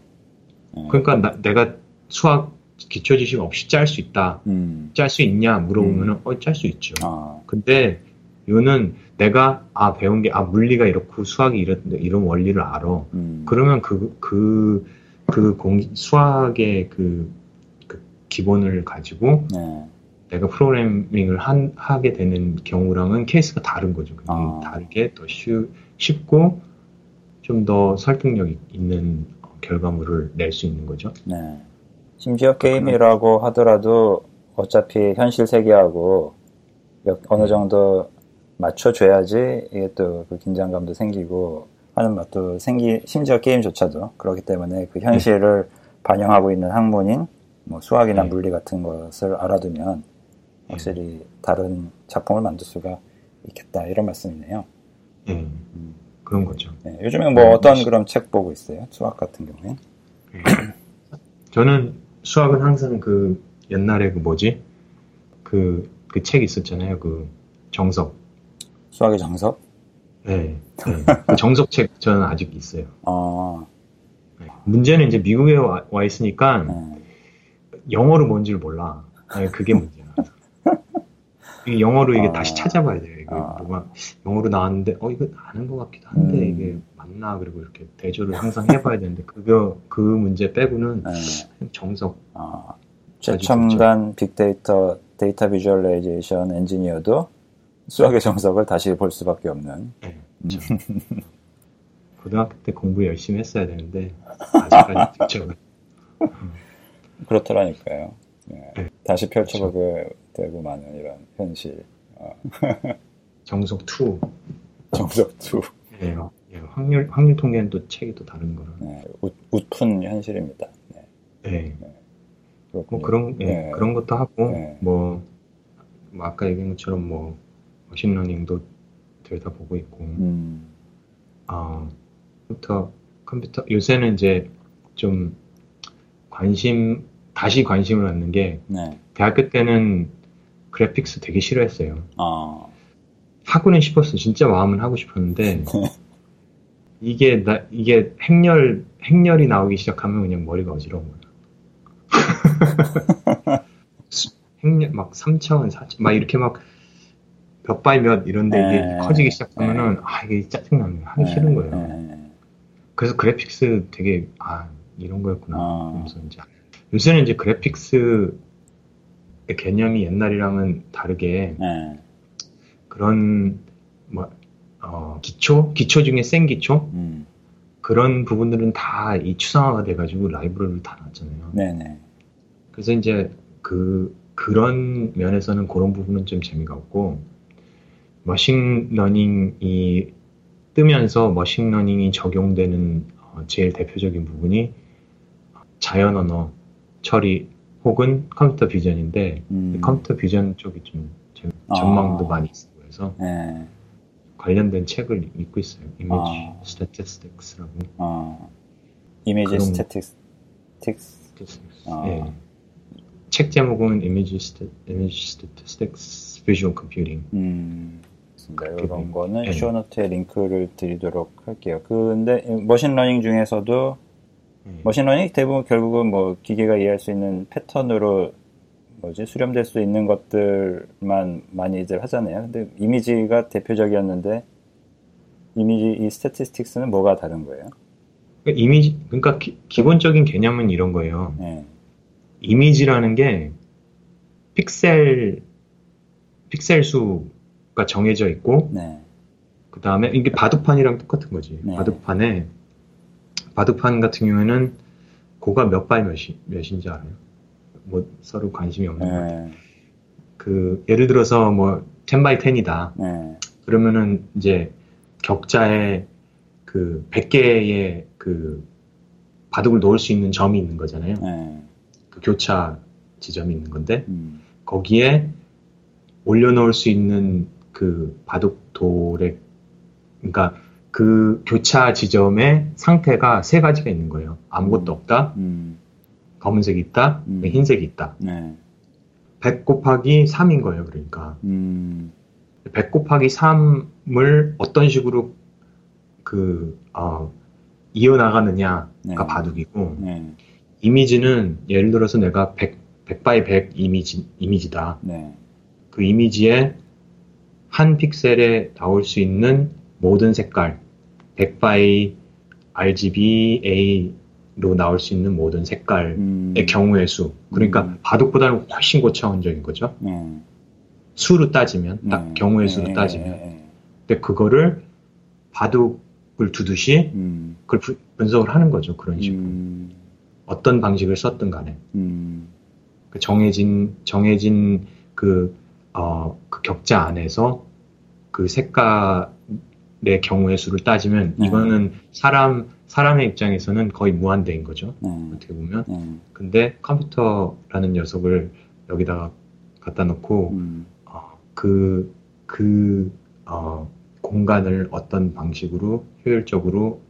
그러니까 나, 내가 수학 기초 지식 없이 짤 수 있다. 음. 짤수 있냐 물어보면은 음. 어, 짤 수 있죠. 아. 근데 이거는 내가 아 배운 게 아 물리가 이렇고 수학이 이런 이런 원리를 알아. 음. 그러면 그 그 그 공 수학의 그, 그 기본을 가지고 네. 내가 프로그래밍을 한, 하게 되는 경우랑은 케이스가 다른 거죠. 아. 다르게 더 쉬, 쉽고 좀 더 설득력 있는 결과물을 낼 수 있는 거죠. 네. 심지어 게임이라고 하더라도 어차피 현실 세계하고 어느 정도 맞춰줘야지 이게 또 그 긴장감도 생기고 하는 맛도 생기 심지어 게임조차도 그렇기 때문에 그 현실을 네. 반영하고 있는 학문인 뭐 수학이나 네. 물리 같은 것을 알아두면 확실히 네. 다른 작품을 만들 수가 있겠다 이런 말씀이네요. 네. 음. 그런 거죠. 네, 요즘에 뭐 네, 어떤 그런 책 보고 있어요? 수학 같은 경우에? 네. 저는 수학은 항상 그 옛날에 그 뭐지? 그, 그 책 있었잖아요. 그 정석. 수학의 정석? 네. 네. 그 정석 책 저는 아직 있어요. 아. 네. 문제는 이제 미국에 와, 와 있으니까 네. 영어로 뭔지를 몰라. 네, 그게 문제야. 영어로 이게 아. 다시 찾아봐야 돼요. 아. 뭐가 영어로 나왔는데 어 이거 아는 것 같기도 한데 음. 이게 맞나 그리고 이렇게 대조를 항상 해봐야 되는데 그거 그 문제 빼고는 네. 정석. 아. 최첨단 빅데이터 data visualization 엔지니어도 수학의 정석을 다시 볼 수밖에 없는. 네. 음. 고등학교 때 공부 열심히 했어야 되는데 아직까지 직접 그렇더라니까요. 네. 네. 다시 펼쳐보게 되고 많은 이런 현실. 어. 정석 2. 정석 2. 네, 예, 확률 확률 통계는 또 책이 또 다른 거라. 네, 웃, 웃픈 현실입니다. 네. 네. 네. 뭐 그런 예, 네. 그런 것도 하고 네. 뭐, 뭐, 아까 얘기한 것처럼 뭐 machine learning도 들여다보고 있고. 음. 어, 컴퓨터 컴퓨터 요새는 이제 좀 관심 다시 관심을 갖는 게 네. 대학교 때는 graphics 되게 싫어했어요. 아. 하고는 싶었어. 진짜 마음은 하고 싶었는데 이게 나 이게 행렬 행렬이 나오기 시작하면 그냥 머리가 어지러운 거야. 행렬 막 3차원, 4차원 막 이렇게 막 몇 by 몇 이런데 이게 네. 커지기 시작하면은 네. 아 이게 짜증나는 거야. 하기 네. 싫은 거예요. 네. 그래서 graphics 되게 아 이런 거였구나. 아. 그래서 이제 요새는 이제 graphics 개념이 옛날이랑은 다르게 네. 그런 뭐 어, 기초 기초 중에 센 기초 음. 그런 부분들은 다 이 추상화가 돼가지고 library를 다 놨잖아요. 네네. 그래서 이제 그 그런 면에서는 그런 부분은 좀 재미가 없고 머신러닝이 뜨면서 머신러닝이 적용되는 어, 제일 대표적인 부분이 자연 언어 처리 혹은 computer vision인데 음. computer vision 쪽이 좀 전망도 아. 많이 있어요. 그래서 네. 관련된 책을 읽고 있어요. 이미지 아. statistics라고. 아. image statistics. 아. 예. 책 제목은 image sta- image statistics visual computing. 음. 이런 거는 네. show note에 링크를 드리도록 할게요. 근데 machine learning 중에서도 음. machine learning 대부분 결국은 뭐 기계가 이해할 수 있는 패턴으로 뭐지 수렴될 수 있는 것들만 많이들 하잖아요. 근데 이미지가 대표적이었는데 이미지 이 스태티스틱스는 뭐가 다른 거예요? 그러니까 이미지 그러니까 기, 본적인 개념은 이런 거예요. 네. 이미지라는 게 픽셀 픽셀 수가 정해져 있고 네. 그 다음에 이게 바둑판이랑 똑같은 거지. 네. 바둑판에 바둑판 같은 경우에는 고가 몇 by 몇이, 몇인지 알아요? 뭐 서로 관심이 없는 네. 그 예를 들어서 뭐 10 by 10이다. 네. 그러면은 이제 격자에 그 100개의 그 바둑을 놓을 수 있는 점이 있는 거잖아요. 네. 그 교차 지점이 있는 건데 음. 거기에 올려놓을 수 있는 그 바둑 돌에 그러니까 그 교차 지점의 상태가 세 가지가 있는 거예요. 아무것도 음. 없다, 음. 검은색이 있다, 음. 흰색이 있다. 네. 100 곱하기 3인 거예요, 그러니까. 음. 100 곱하기 3을 어떤 식으로 그, 어, 이어나가느냐가 네. 바둑이고, 네. 이미지는 예를 들어서 내가 100, 100 by 100 이미지, 이미지다. 네. 그 이미지에 한 픽셀에 나올 수 있는 모든 색깔, 100바이 RGBA 로 나올 수 있는 모든 색깔의 음. 경우의 수. 그러니까 음. 바둑보다는 훨씬 고차원적인 거죠. 음. 수로 따지면, 딱 네. 경우의 수로 네. 따지면. 네. 근데 그거를 바둑을 두듯이 음. 그걸 부, 분석을 하는 거죠. 그런 식으로. 음. 어떤 방식을 썼든 간에. 음. 그 정해진, 정해진 그, 어, 그 격자 안에서 그 색깔, 내 경우의 수를 따지면 네. 이거는 사람 사람의 입장에서는 거의 무한대인 거죠. 네. 어떻게 보면. 네. 근데 컴퓨터라는 녀석을 여기다가 갖다 놓고 음. 어, 그, 그 어, 공간을 어떤 방식으로 효율적으로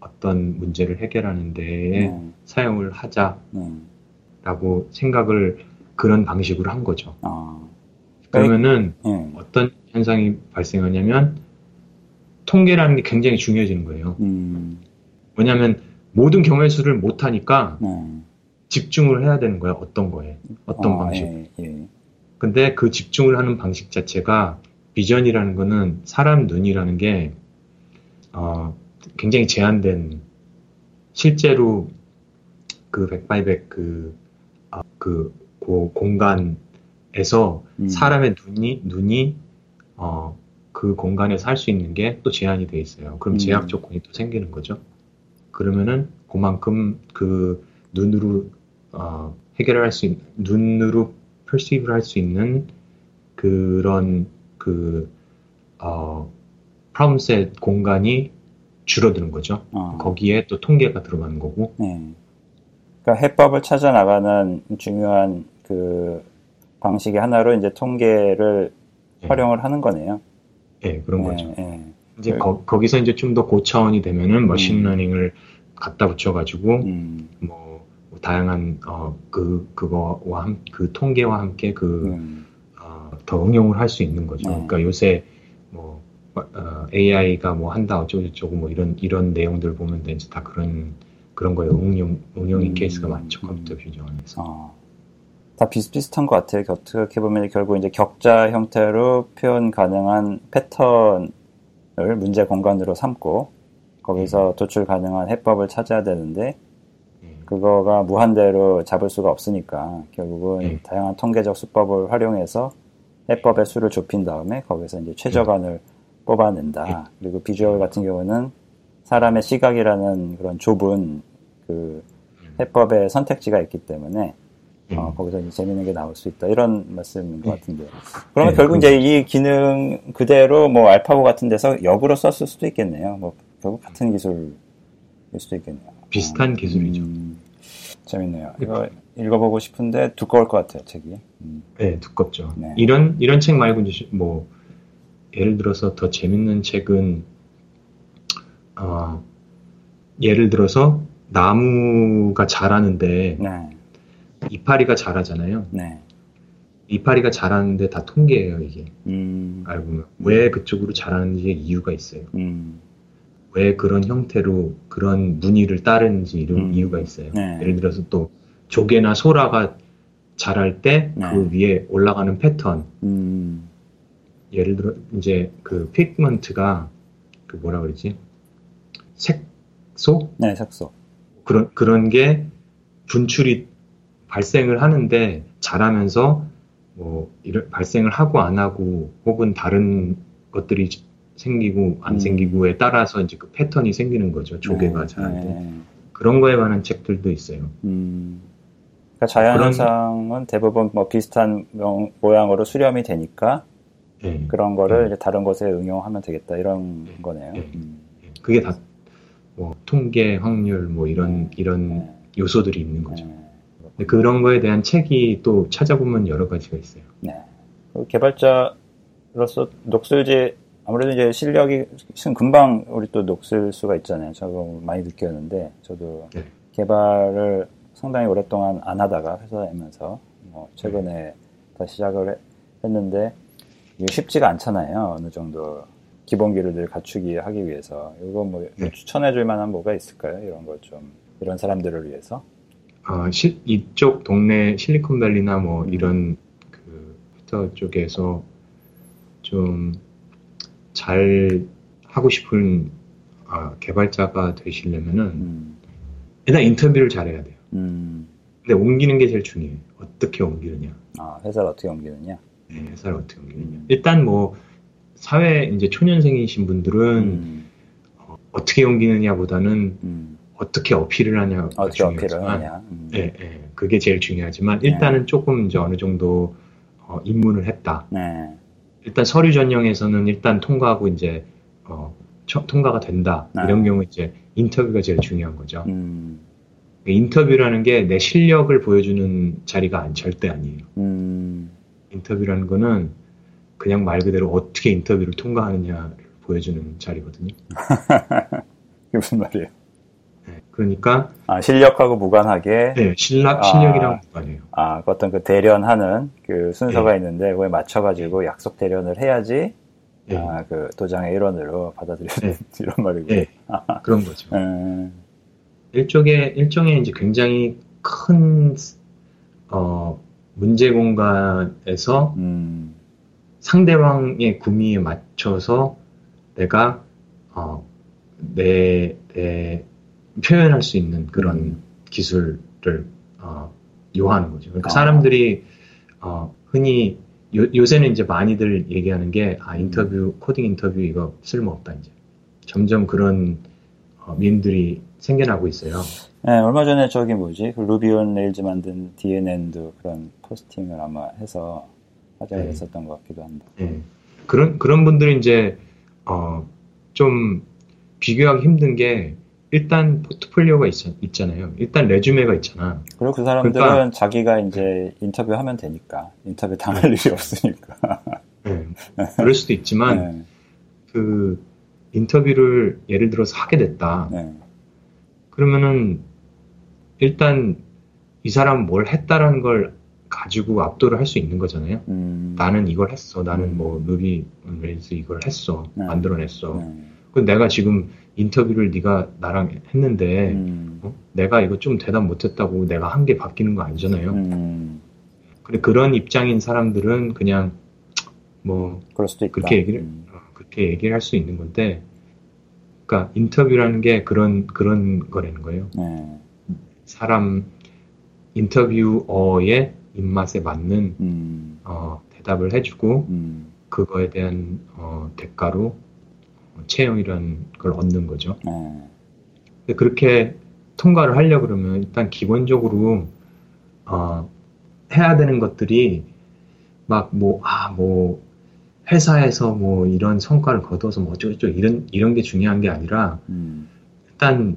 어떤 문제를 해결하는 데에 네. 사용을 하자라고 네. 생각을 그런 방식으로 한 거죠. 아. 그러면은 네. 어떤 현상이 발생하냐면 통계라는 게 굉장히 중요해지는 거예요. 음. 왜냐하면 모든 경우의 수를 못 하니까 음. 집중을 해야 되는 거야 어떤 거에 어떤 아, 방식. 예, 예. 근데 그 집중을 하는 방식 자체가 비전이라는 거는 사람 눈이라는 게 어, 굉장히 제한된 실제로 그 100바이100 그, 어, 그, 그 공간에서 음. 사람의 눈이 눈이 어, 그 공간에서 할 수 있는 게 또 제한이 돼 있어요. 그럼 음. 제약 조건이 또 생기는 거죠. 그러면은 그만큼 그 눈으로 어, 해결할 수 있는 눈으로 perceive를 할 수 있는 그런 그 어, problem set 공간이 줄어드는 거죠. 어. 거기에 또 통계가 들어가는 거고. 네. 그러니까 해법을 찾아 나가는 중요한 그 방식의 하나로 이제 통계를 네. 활용을 하는 거네요. 네, 그런 네, 거죠. 네. 이제 그, 거, 기서 이제 좀 더 고차원이 되면은 machine learning을 음. 갖다 붙여가지고 음. 뭐, 뭐, 다양한 어, 그 그거와 함, 그 통계와 함께 그더 음. 어, 응용을 할 수 있는 거죠. 네. 그러니까 요새 뭐 어, AI가 뭐 한다 어쩌고 저쩌고 뭐 이런 이런 내용들 보면 이제 다 그런 그런 거에 응용 응용인 음. 케이스가 많죠 computer vision 안에서. 어. 다 비슷비슷한 것 같아요. 어떻게 보면 결국 이제 격자 형태로 표현 가능한 패턴을 문제 공간으로 삼고 거기서 음. 도출 가능한 해법을 찾아야 되는데 음. 그거가 무한대로 잡을 수가 없으니까 결국은 음. 다양한 통계적 수법을 활용해서 해법의 수를 좁힌 다음에 거기서 이제 최저간을 뽑아낸다. 그리고 비주얼 같은 경우는 사람의 시각이라는 그런 좁은 그 해법의 선택지가 있기 때문에 어, 음. 거기서 이제 재밌는 게 나올 수 있다. 이런 말씀인 것 네. 같은데요. 그러면 네, 결국 이제 이 기능 그대로 뭐 알파고 같은 데서 역으로 썼을 수도 있겠네요. 뭐 결국 같은 기술일 수도 있겠네요. 비슷한 음, 기술이죠. 음, 재밌네요. 이거 읽어보고 싶은데 두꺼울 것 같아요, 책이. 음. 네, 두껍죠. 네. 이런, 이런 책 말고 이제 뭐, 예를 들어서 더 재밌는 책은, 어, 예를 들어서 나무가 자라는데, 네. 이파리가 자라잖아요. 네. 이파리가 자라는데 다 통계예요, 이게. 음. 알고 보면. 왜 그쪽으로 자라는지 이유가 있어요. 음. 왜 그런 형태로 그런 무늬를 따르는지 이런 음. 이유가 있어요. 네. 예를 들어서 또 조개나 소라가 자랄 때그 네. 위에 올라가는 패턴. 음. 예를 들어 이제 그 피그먼트가 그 뭐라 그러지? 색소? 네, 색소. 그런 그런 게 분출이 발생을 하는데 자라면서 뭐 이런 발생을 하고 안 하고 혹은 다른 것들이 생기고 안 음. 생기고에 따라서 이제 그 패턴이 생기는 거죠 조개가 네, 때 네. 그런 거에 관한 책들도 있어요. 음. 그러니까 자연현상은 그런... 대부분 뭐 비슷한 모양으로 수렴이 되니까 네. 그런 거를 네. 이제 다른 곳에 응용하면 되겠다 이런 네. 거네요. 네. 음. 그게 다 뭐 통계, 확률 뭐 이런 이런 요소들이 있는 거죠. 그런 거에 대한 책이 또 찾아보면 여러 가지가 있어요. 네. 개발자로서 녹슬지 아무래도 이제 실력이 금방 우리 또 녹슬 수가 있잖아요. 저도 많이 느꼈는데 저도 네. 개발을 상당히 오랫동안 안 하다가 회사에면서 뭐 최근에 네. 다시 시작을 했는데 쉽지가 않잖아요. 어느 정도 기본기를 늘 갖추기 하기 위해서 이거 뭐 네. 추천해줄 만한 뭐가 있을까요? 이런 거좀 이런 사람들을 위해서. 어, 시, 이쪽 동네 실리콘밸리나 뭐 이런 그 퓨터 쪽에서 좀 잘 하고 싶은 어, 개발자가 되시려면은 음. 일단 인터뷰를 잘해야 돼요. 음. 근데 옮기는 게 제일 중요해요. 어떻게 옮기느냐. 아 회사를 어떻게 옮기느냐. 네, 회사를 어떻게 옮기느냐. 음. 일단 뭐 사회 이제 초년생이신 분들은 음. 어, 떻게 옮기느냐보다는 음. 어떻게 어필을 하냐가 어떻게 중요하지만, 어필을 하냐. 음. 네, 네, 그게 제일 중요하지만 일단은 네. 조금 이제 어느 정도 어, 입문을 했다. 네. 일단 서류 전형에서는 일단 통과하고 이제 어, 처, 통과가 된다. 네. 이런 경우 이제 인터뷰가 제일 중요한 거죠. 음. 인터뷰라는 게 내 실력을 보여주는 자리가 안, 절대 아니에요. 음. 인터뷰라는 거는 그냥 말 그대로 어떻게 인터뷰를 통과하느냐를 보여주는 자리거든요. 그게 무슨 말이에요? 그러니까 아, 실력하고 무관하게 네, 실력 실력이랑 아, 무관해요. 아, 어떤 그 대련하는 그 순서가 네. 있는데 그거에 맞춰 가지고 약속 대련을 해야지 네. 아, 그 도장의 일원으로 받아들여야 네. 이런 말이고. 네. 아. 그런 거죠. 음. 일종의 일종의 이제 굉장히 큰 어, 문제 공간에서 음. 상대방의 구미에 맞춰서 내가 어, 내, 내 표현할 수 있는 그런 음. 기술을 어, 요하는 거죠. 그러니까 아. 사람들이 어, 흔히 요, 새는 이제 많이들 얘기하는 게, 아, 인터뷰, 코딩 인터뷰 이거 쓸모없다, 이제. 점점 그런 어, 밈들이 생겨나고 있어요. 네, 얼마 전에 저기 뭐지, 그 Ruby on Rails 만든 DHH도 그런 posting을 아마 해서 화제가 네. 됐었던 것 같기도 합니다. 네. 그런, 그런 분들이 이제, 어, 좀 비교하기 힘든 게, 일단 포트폴리오가 있, 있잖아요. 일단 resume가 있잖아. 그리고 그 사람들은 그러니까, 자기가 이제 인터뷰하면 되니까 인터뷰 당할 일이 없으니까. 네, 그럴 수도 있지만 네. 그 인터뷰를 예를 들어서 하게 됐다. 네. 그러면은 일단 이 사람 뭘 했다라는 걸 가지고 압도를 할 수 있는 거잖아요. 음. 나는 이걸 했어. 나는 음. 뭐 Ruby Rails 이걸 했어. 네. 만들어냈어. 네. 그 내가 지금 인터뷰를 네가 나랑 했는데 음. 어? 내가 이거 좀 대답 못했다고 내가 한 게 바뀌는 거 아니잖아요. 음. 근데 그런 입장인 사람들은 그냥 뭐 수도 있다. 그렇게 얘기를 음. 어, 그렇게 얘기를 할 수 있는 건데, 그러니까 인터뷰라는 게 그런 그런 거라는 거예요. 네. 사람 인터뷰어의 입맛에 맞는 음. 어, 대답을 해주고 음. 그거에 대한 어, 대가로 채용이라는 걸 얻는 거죠. 네. 그렇게 통과를 하려 그러면 일단 기본적으로 어, 해야 되는 것들이 막뭐 아뭐 아, 뭐 회사에서 뭐 이런 성과를 거둬서 뭐 어쩌고저쩌고 이런 이런 게 중요한 게 아니라 음. 일단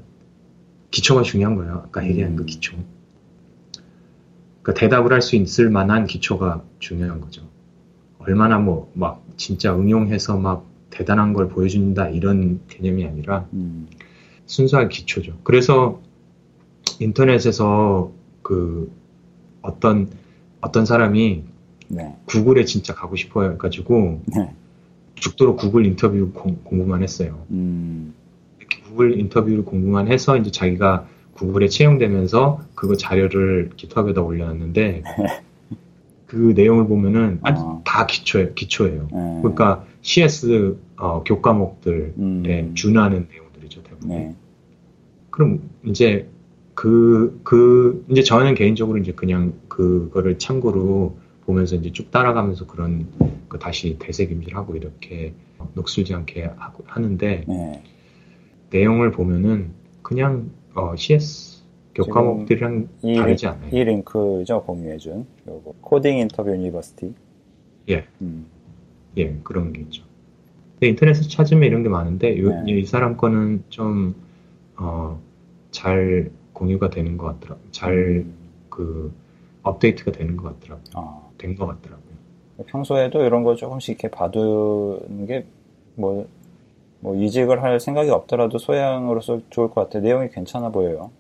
기초가 중요한 거예요. 아까 얘기한 그 음. 그 기초. 그러니까 대답을 할 수 있을 만한 기초가 중요한 거죠. 얼마나 뭐 막 진짜 응용해서 막 대단한 걸 보여준다 이런 개념이 아니라 음. 순수한 기초죠. 그래서 인터넷에서 그 어떤 어떤 사람이 네. 구글에 진짜 가고 싶어 해가지고 네. 죽도록 구글 인터뷰 공, 부만 했어요. 음. 이렇게 구글 인터뷰를 공부만 해서 이제 자기가 구글에 채용되면서 그거 자료를 기투합에다 올려놨는데 그 내용을 보면은 어. 다 기초예요. 기초예요. 네. 그러니까 CS 어, 교과목들에 음. 준하는 내용들이죠 대부분. 네. 그럼 이제 그, 그, 이제 저는 개인적으로 이제 그냥 그거를 참고로 보면서 이제 쭉 따라가면서 그런 거 다시 되새김질하고 이렇게 녹슬지 않게 하고 하는데 네. 내용을 보면은 그냥 어, CS 교과목들이랑 이, 다르지 않아요. 이 링크죠 공유해준 요거 Coding Interview University. 예, 음. 예 그런 게 있죠. 근데 인터넷에서 찾으면 이런 게 많은데 요, 네. 이 사람 거는 좀 어, 잘 공유가 되는 것 같더라. 잘그 음. 업데이트가 되는 것 같더라고요. 아. 된것 같더라고요. 평소에도 이런 거 조금씩 이렇게 봐두는 게 뭐, 뭐 이직을 할 생각이 없더라도 소양으로서 좋을 것 같아요. 내용이 괜찮아 보여요.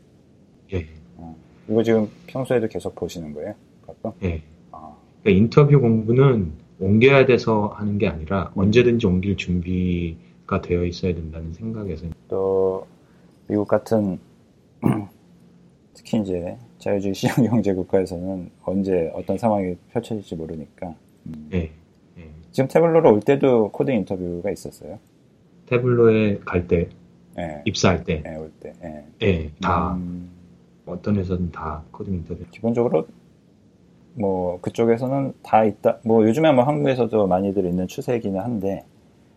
예. 어. 이거 지금 평소에도 계속 보시는 거예요? 가끔? 예. 아. 그러니까 인터뷰 공부는 옮겨야 돼서 하는 게 아니라 음. 언제든지 옮길 준비가 되어 있어야 된다는 생각에서. 또, 미국 같은, 특히 이제 자유주의 시장 경제 국가에서는 언제 어떤 상황이 펼쳐질지 모르니까. 음. 네. 네. 지금 Tableau로 올 때도 코딩 인터뷰가 있었어요. Tableau에 갈 때, 네. 입사할 때, 네, 올 때, 네. 네다 음... 어떤 회사든 다 코딩 인터뷰. 기본적으로 뭐 그쪽에서는 다 있다. 뭐 요즘에 뭐 한국에서도 많이들 있는 추세이기는 한데,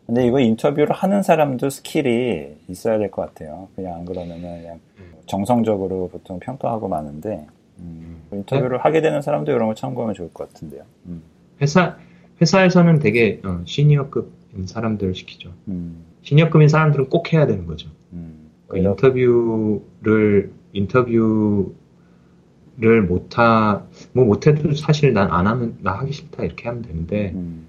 근데 이거 인터뷰를 하는 사람도 skill이 있어야 될 것 같아요. 그냥 안 그러면은 그냥 정성적으로 보통 평가하고 마는데 음, 인터뷰를 네? 하게 되는 사람도 이런 걸 참고하면 좋을 것 같은데요. 음. 회사 회사에서는 되게 어, 시니어급인 사람들을 시키죠. 음. 시니어급인 사람들은 꼭 해야 되는 거죠. 음. 그 인터뷰를 인터뷰를 못하 뭐 못해도 사실 난 안 하면 나 하기 싫다 이렇게 하면 되는데 음.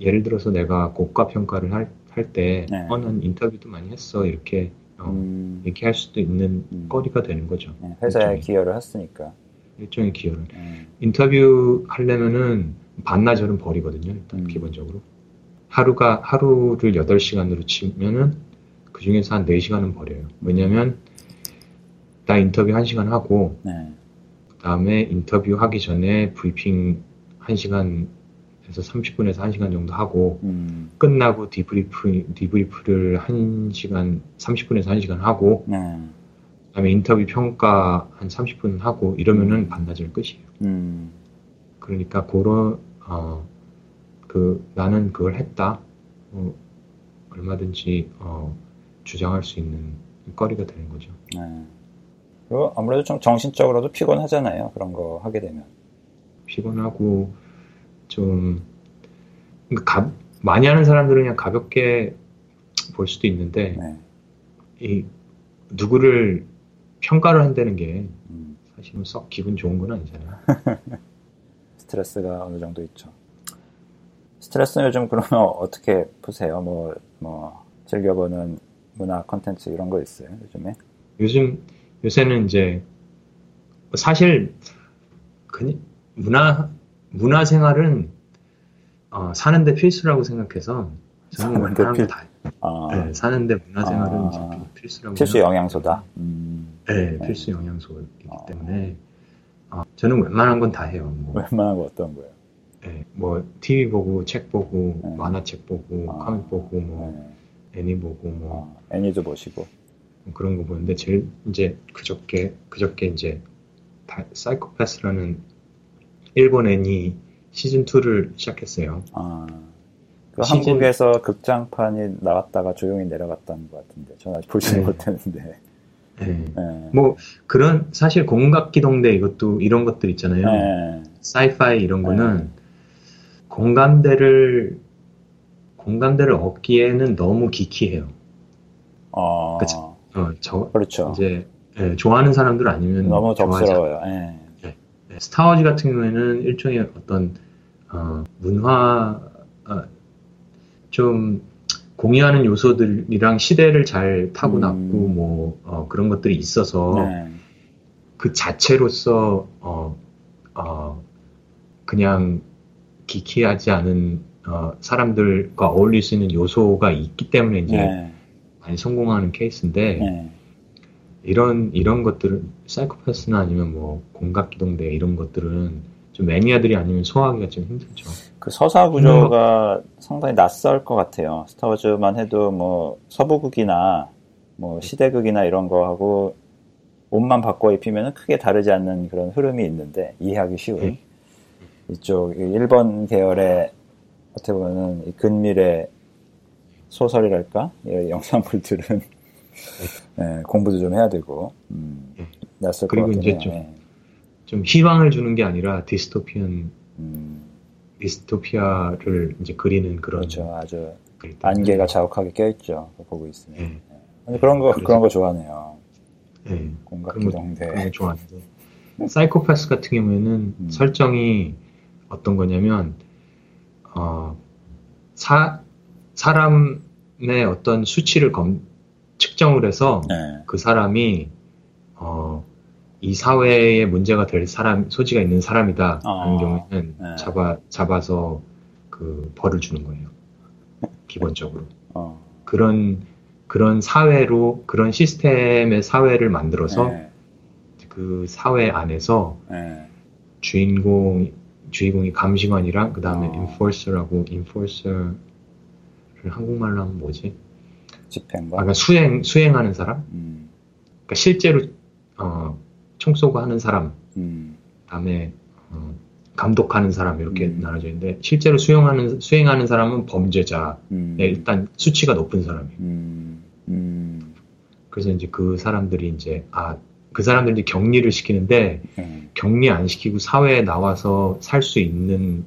예를 들어서 내가 고가 평가를 할 할때 네. 어, 난 인터뷰도 많이 했어 이렇게 어, 음. 얘기할 수도 있는 음. 거리가 되는 거죠. 네, 회사에 일종의. 기여를 했으니까. 일종의 기여를. 음. 인터뷰 하려면은 반나절은 버리거든요, 일단 음. 기본적으로. 하루가, 하루를 8시간으로 치면은 그 중에서 한 4시간은 버려요. 왜냐면, 나 인터뷰 1시간 하고, 네. 그 다음에 인터뷰 하기 전에 브리핑 1시간 그래서 30분에서 1시간 정도 하고 음. 끝나고 debrief debrief를 1시간 30분에서 1시간 하고 네. 그다음에 인터뷰 평가 한 30분 하고 이러면은 음. 반나절 끝이에요. 음. 그러니까 그런 어 그 나는 그걸 했다. 어, 얼마든지 어, 주장할 수 있는 거리가 되는 거죠. 네. 그리고 아무래도 좀 정신적으로도 피곤하잖아요. 그런 거 하게 되면. 피곤하고 좀 가, 많이 하는 사람들은 그냥 가볍게 볼 수도 있는데 네. 이 누구를 평가를 한다는 게 음. 사실은 썩 기분 좋은 건 아니잖아요. 스트레스가 어느 정도 있죠. 스트레스는 요즘 그러면 어떻게 푸세요? 뭐, 뭐, 즐겨보는 문화 컨텐츠 이런 거 있어요, 요즘에? 요즘, 요새는 이제, 사실, 그냥, 문화, 문화 생활은, 어, 사는데 필수라고 생각해서, 저는 사는데 필... 다, 아. 네, 사는데 문화 생활은 아. 필수라고. 필수 영양소다? 음. 네, 네, 필수 영양소이기 아. 때문에, 어, 저는 웬만한 건 다 해요. 뭐. 웬만한 거 어떤 거예요? 네, 뭐 TV 보고 책 보고 네. 만화책 보고 아, 코믹 보고 뭐 네. 애니 보고 뭐 아, 애니도 보시고 뭐 그런 거 보는데 제일 이제 그저께 그저께 이제 다, 사이코패스라는 일본 애니 시즌 2를 시작했어요. 아, 그 시즌... 한국에서 극장판이 나왔다가 조용히 내려갔다는 것 같은데 저는 아직 보지는 네. 못했는데. 네. 네. 뭐 그런 사실 공각기동대 이것도 이런 것들 있잖아요. 네. 사이파이 이런 거는 네. 공감대를 공감대를 얻기에는 너무 기키해요. 어, 그쵸? 어, 저, 그렇죠. 이제 예, 좋아하는 사람들 아니면 너무 덕스러워요. 예. 예. 예. 스타워즈 같은 경우에는 일종의 어떤 어, 문화 어, 좀 공유하는 요소들이랑 시대를 잘 타고났고 음. 뭐 어, 그런 것들이 있어서 네. 그 자체로서 어, 어, 그냥 기키하지 않은 어, 사람들과 어울릴 수 있는 요소가 있기 때문에 이제 네. 많이 성공하는 케이스인데 네. 이런 이런 것들은 사이코패스나 아니면 뭐 공각기동대 이런 것들은 좀 매니아들이 아니면 소화하기가 좀 힘들죠. 그 서사 구조가 음. 상당히 낯설 것 같아요. 스타워즈만 해도 뭐 서부극이나 뭐 시대극이나 이런 거하고 옷만 바꿔 입히면 크게 다르지 않는 그런 흐름이 있는데 이해하기 쉬운. 네. 이쪽 일본 계열의 어떻게 보면은 근미래 소설이랄까 영상물들은 네, 공부도 좀 해야 되고 음, 네. 낯설 그리고 이제 좀, 네. 좀 희망을 주는 게 아니라 dystopian 음. 디스토피아를 이제 그리는 그런 그렇죠 아주 안개가 자욱하게 껴있죠 보고 있으면 네. 네. 그런 거 그런 거 좋아하네요 네. 공각 기동대 그런 거 좋아하는데 사이코패스 같은 경우에는 음. 설정이 어떤 거냐면 어, 사 사람의 어떤 수치를 검, 측정을 해서 네. 그 사람이 어, 이 사회에 문제가 될 사람 소지가 있는 사람이다 어. 하는 경우에는 네. 잡아 잡아서 그 벌을 주는 거예요. 기본적으로 어. 그런 그런 사회로 그런 시스템의 사회를 만들어서 네. 그 사회 안에서 네. 주인공 주의공이 감시관이랑 그 다음에 어. enforcer라고 enforcer를 한국말로 하면 뭐지? 집행관. 아, 그러니까 수행 수행하는 사람. 음. 그러니까 실제로 어, 총 쏘고 하는 사람. 음. 그다음에 어, 감독하는 사람 이렇게 음. 나눠져 있는데 실제로 수행하는 수행하는 사람은 범죄자. 음. 일단 수치가 높은 사람이에요. 음. 음. 그래서 이제 그 사람들이 이제 아 그 사람들이 격리를 시키는데 음. 격리 안 시키고 사회에 나와서 살 수 있는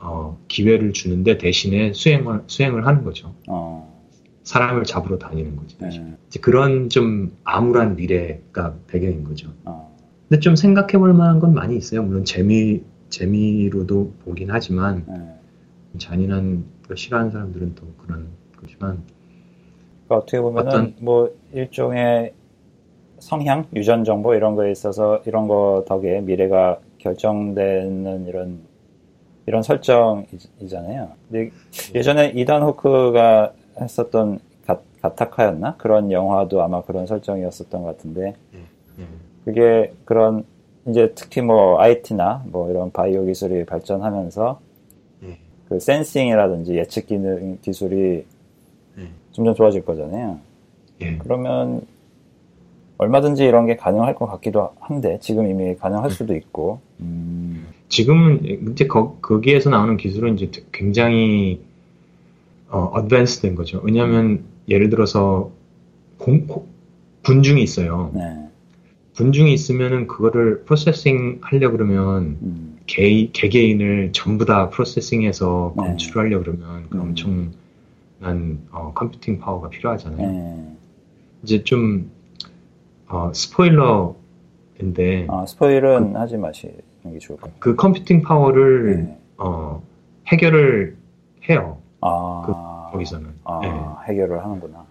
어, 기회를 주는데 대신에 수행을 수행을 하는 거죠. 어. 사람을 잡으러 다니는 거죠. 네. 그런 좀 암울한 미래가 배경인 거죠. 어. 근데 좀 생각해 볼 만한 건 많이 있어요. 물론 재미 재미로도 보긴 하지만 네. 잔인한 걸 싫어하는 사람들은 또 그런 거지만 그러니까 어떻게 보면은 어떤, 뭐 일종의 성향, 유전 정보 이런 거에 있어서 이런 거 덕에 미래가 결정되는 이런 이런 설정이잖아요. 근데 예전에 이단 호크가 했었던 가, 가타카였나 그런 영화도 아마 그런 설정이었었던 것 같은데 그게 그런 이제 특히 뭐 IT나 뭐 이런 바이오 기술이 발전하면서 그 센싱이라든지 예측 기능 기술이 점점 좋아질 거잖아요. 그러면 얼마든지 이런 게 가능할 것 같기도 한데 지금 이미 가능할 수도 있고. 음. 지금은 이제 거, 거기에서 나오는 기술은 이제 굉장히 어, 어드밴스된 거죠. 왜냐하면 예를 들어서 공, 분중이 있어요. 네. 분중이 있으면은 그거를 프로세싱 하려 그러면 음. 개, 개개인을 전부 다 프로세싱해서 네. 검출하려 그러면 그 음. 엄청난 어, 컴퓨팅 파워가 필요하잖아요. 네. 이제 좀 어, 스포일러 인데 아, 스포일은 그, 하지 마시는 게 좋을 것 같아요. 그 컴퓨팅 파워를 네. 어, 해결을 해요. 아, 그, 거기서는 아, 네. 해결을 하는구나.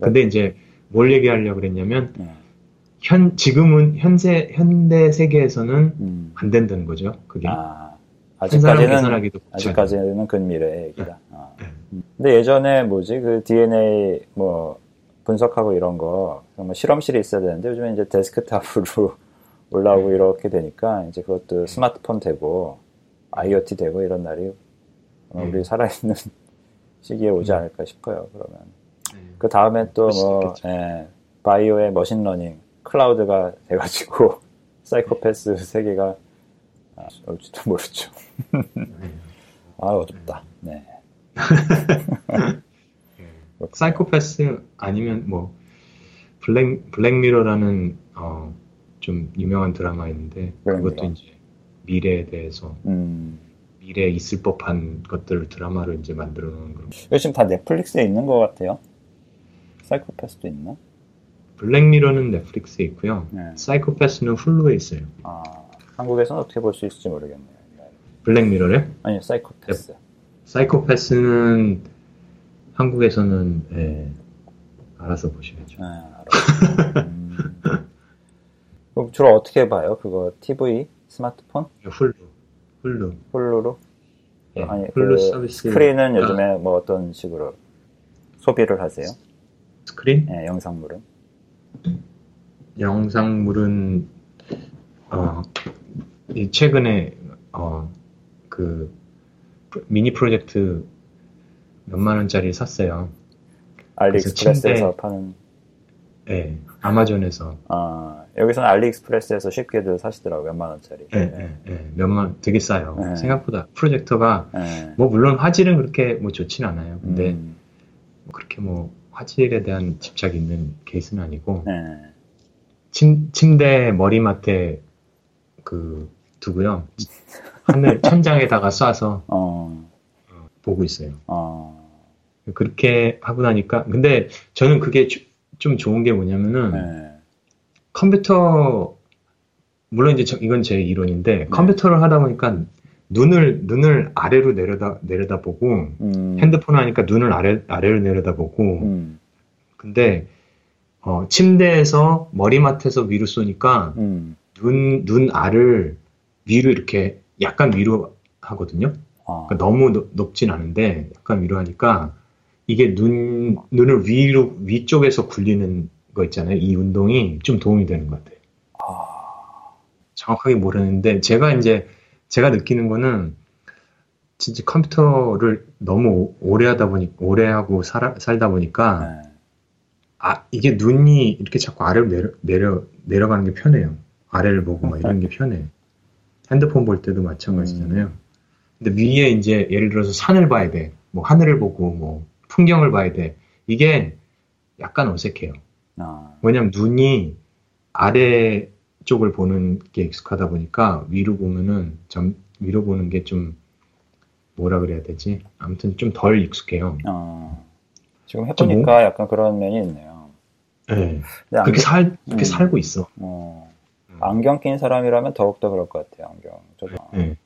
근데 이제 뭘 얘기하려고 그랬냐면 네. 현 지금은 현재 현대 세계에서는 음. 안 된다는 거죠. 그게 아, 아직까지는 아직까지는 근미래의 얘기다. 네. 아. 네. 근데 예전에 뭐지 그 DNA 뭐 분석하고 이런 거 정말 실험실에 있어야 되는데 요즘에 이제 데스크탑으로 올라오고 네. 이렇게 되니까 이제 그것도 스마트폰 되고 IoT 되고 이런 날이 네. 우리 살아있는 시기에 오지 네. 않을까 싶어요. 그러면 네. 그 다음에 또뭐 예, 바이오의 machine learning cloud가 돼가지고 사이코패스 세계가 아, 올지도 모르죠. 아 어둡다. 네. 사이코패스 아니면 뭐 블랙 블랙미러라는 어, 좀 유명한 드라마 있는데 그것도 이제 미래에 대해서 음. 미래에 있을 법한 것들을 드라마로 이제 만들어 놓은 그런. 요즘 다 넷플릭스에 있는 것 같아요. 사이코패스도 있나? 블랙미러는 넷플릭스에 있고요. 네. 사이코패스는 훌루에 있어요. 아, 한국에서는 어떻게 볼 수 있을지 모르겠네요. Black Mirror요? 아니요, 사이코패스. 사이코패스는 한국에서는 예, 알아서 보셔야죠. 네, 알아. 음. 그럼 주로 어떻게 봐요? 그거 TV, 스마트폰? Hulu, Hulu. Hulu로? 예, 아니 Hulu 그 서비스. 스크린은 요즘에 아. 뭐 어떤 식으로 소비를 하세요? 스크린? 네, 영상물은. 영상물은 어, 최근에 어, 그 미니 프로젝트 몇만 원짜리 샀어요. 알리익스프레스에서 파는. 네, 아마존에서. 아, 여기서는 알리익스프레스에서 쉽게들 사시더라고요, 몇만 원짜리. 네, 네, 네, 몇만, 되게 싸요. 네. 생각보다 프로젝터가, 네. 뭐, 물론 화질은 그렇게 뭐 좋진 않아요. 근데, 음. 뭐 그렇게 뭐, 화질에 대한 집착이 있는 케이스는 아니고, 네. 침, 침대 머리맡에 그, 두고요. 하늘, 천장에다가 쏴서, 어. 보고 있어요. 아. 그렇게 하고 나니까 근데 저는 그게 주, 좀 좋은 게 뭐냐면은 네. 컴퓨터 물론 이제 저, 이건 제 이론인데 네. 컴퓨터를 하다 보니까 눈을 눈을 아래로 내려다 내려다 보고 음. 핸드폰 하니까 눈을 아래 아래로 내려다 보고 음. 근데 어, 침대에서 머리맡에서 위로 쏘니까 음. 눈, 눈 알을 위로 이렇게 약간 위로 하거든요. 어. 그러니까 너무 높 진 않은데 약간 위로 하니까 이게 눈, 눈을 위로, 위쪽에서 굴리는 거 있잖아요. 이 운동이 좀 도움이 되는 것 같아요. 아... 정확하게 모르는데 제가 이제 제가 느끼는 거는 진짜 컴퓨터를 너무 오래 하다 보니 오래 하고 살, 살다 보니까 네. 아 이게 눈이 이렇게 자꾸 아래로 내려 내려 내려가는 게 편해요. 아래를 보고 막 이런 게 편해. 핸드폰 볼 때도 마찬가지잖아요. 음. 근데 위에 이제 예를 들어서 산을 봐야 돼. 뭐 하늘을 보고 뭐 풍경을 봐야 돼. 이게 약간 어색해요. 아. 왜냐면 눈이 아래 쪽을 보는 게 익숙하다 보니까 위로 보면은 점 위로 보는 게 좀 뭐라 그래야 되지? 아무튼 좀 덜 익숙해요. 아. 지금 해보니까 뭐, 약간 그런 면이 있네요. 네. 그렇게 안경, 살 그렇게 음. 살고 있어. 어. 음. 안경 낀 사람이라면 더욱더 그럴 것 같아요. 안경. 저도. 네.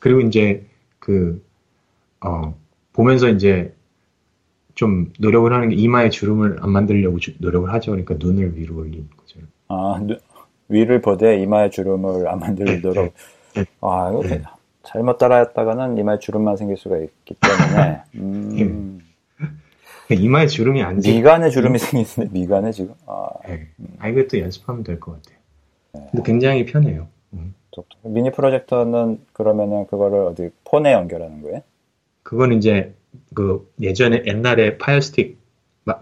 그리고 이제 그, 어, 보면서 이제 좀 노력을 하는 게 이마에 주름을 안 만들려고 주, 노력을 하죠. 그러니까 눈을 위로 올리는 거죠. 아, 누, 위를 보되 이마에 주름을 안 만들도록. 네, 네, 네. 아, 이거 네. 잘못 따라했다가는 이마에 주름만 생길 수가 있기 때문에. 음. 이마에 주름이 안 미간에 주름이 생기는데 미간에 지금. 아, 네. 아 이것도 연습하면 될 것 같아요. 네. 근데 굉장히 편해요. 음. 미니 프로젝터는 그러면은 그거를 어디 폰에 연결하는 거예요? 그거는 이제 그 예전에 옛날에 Fire Stick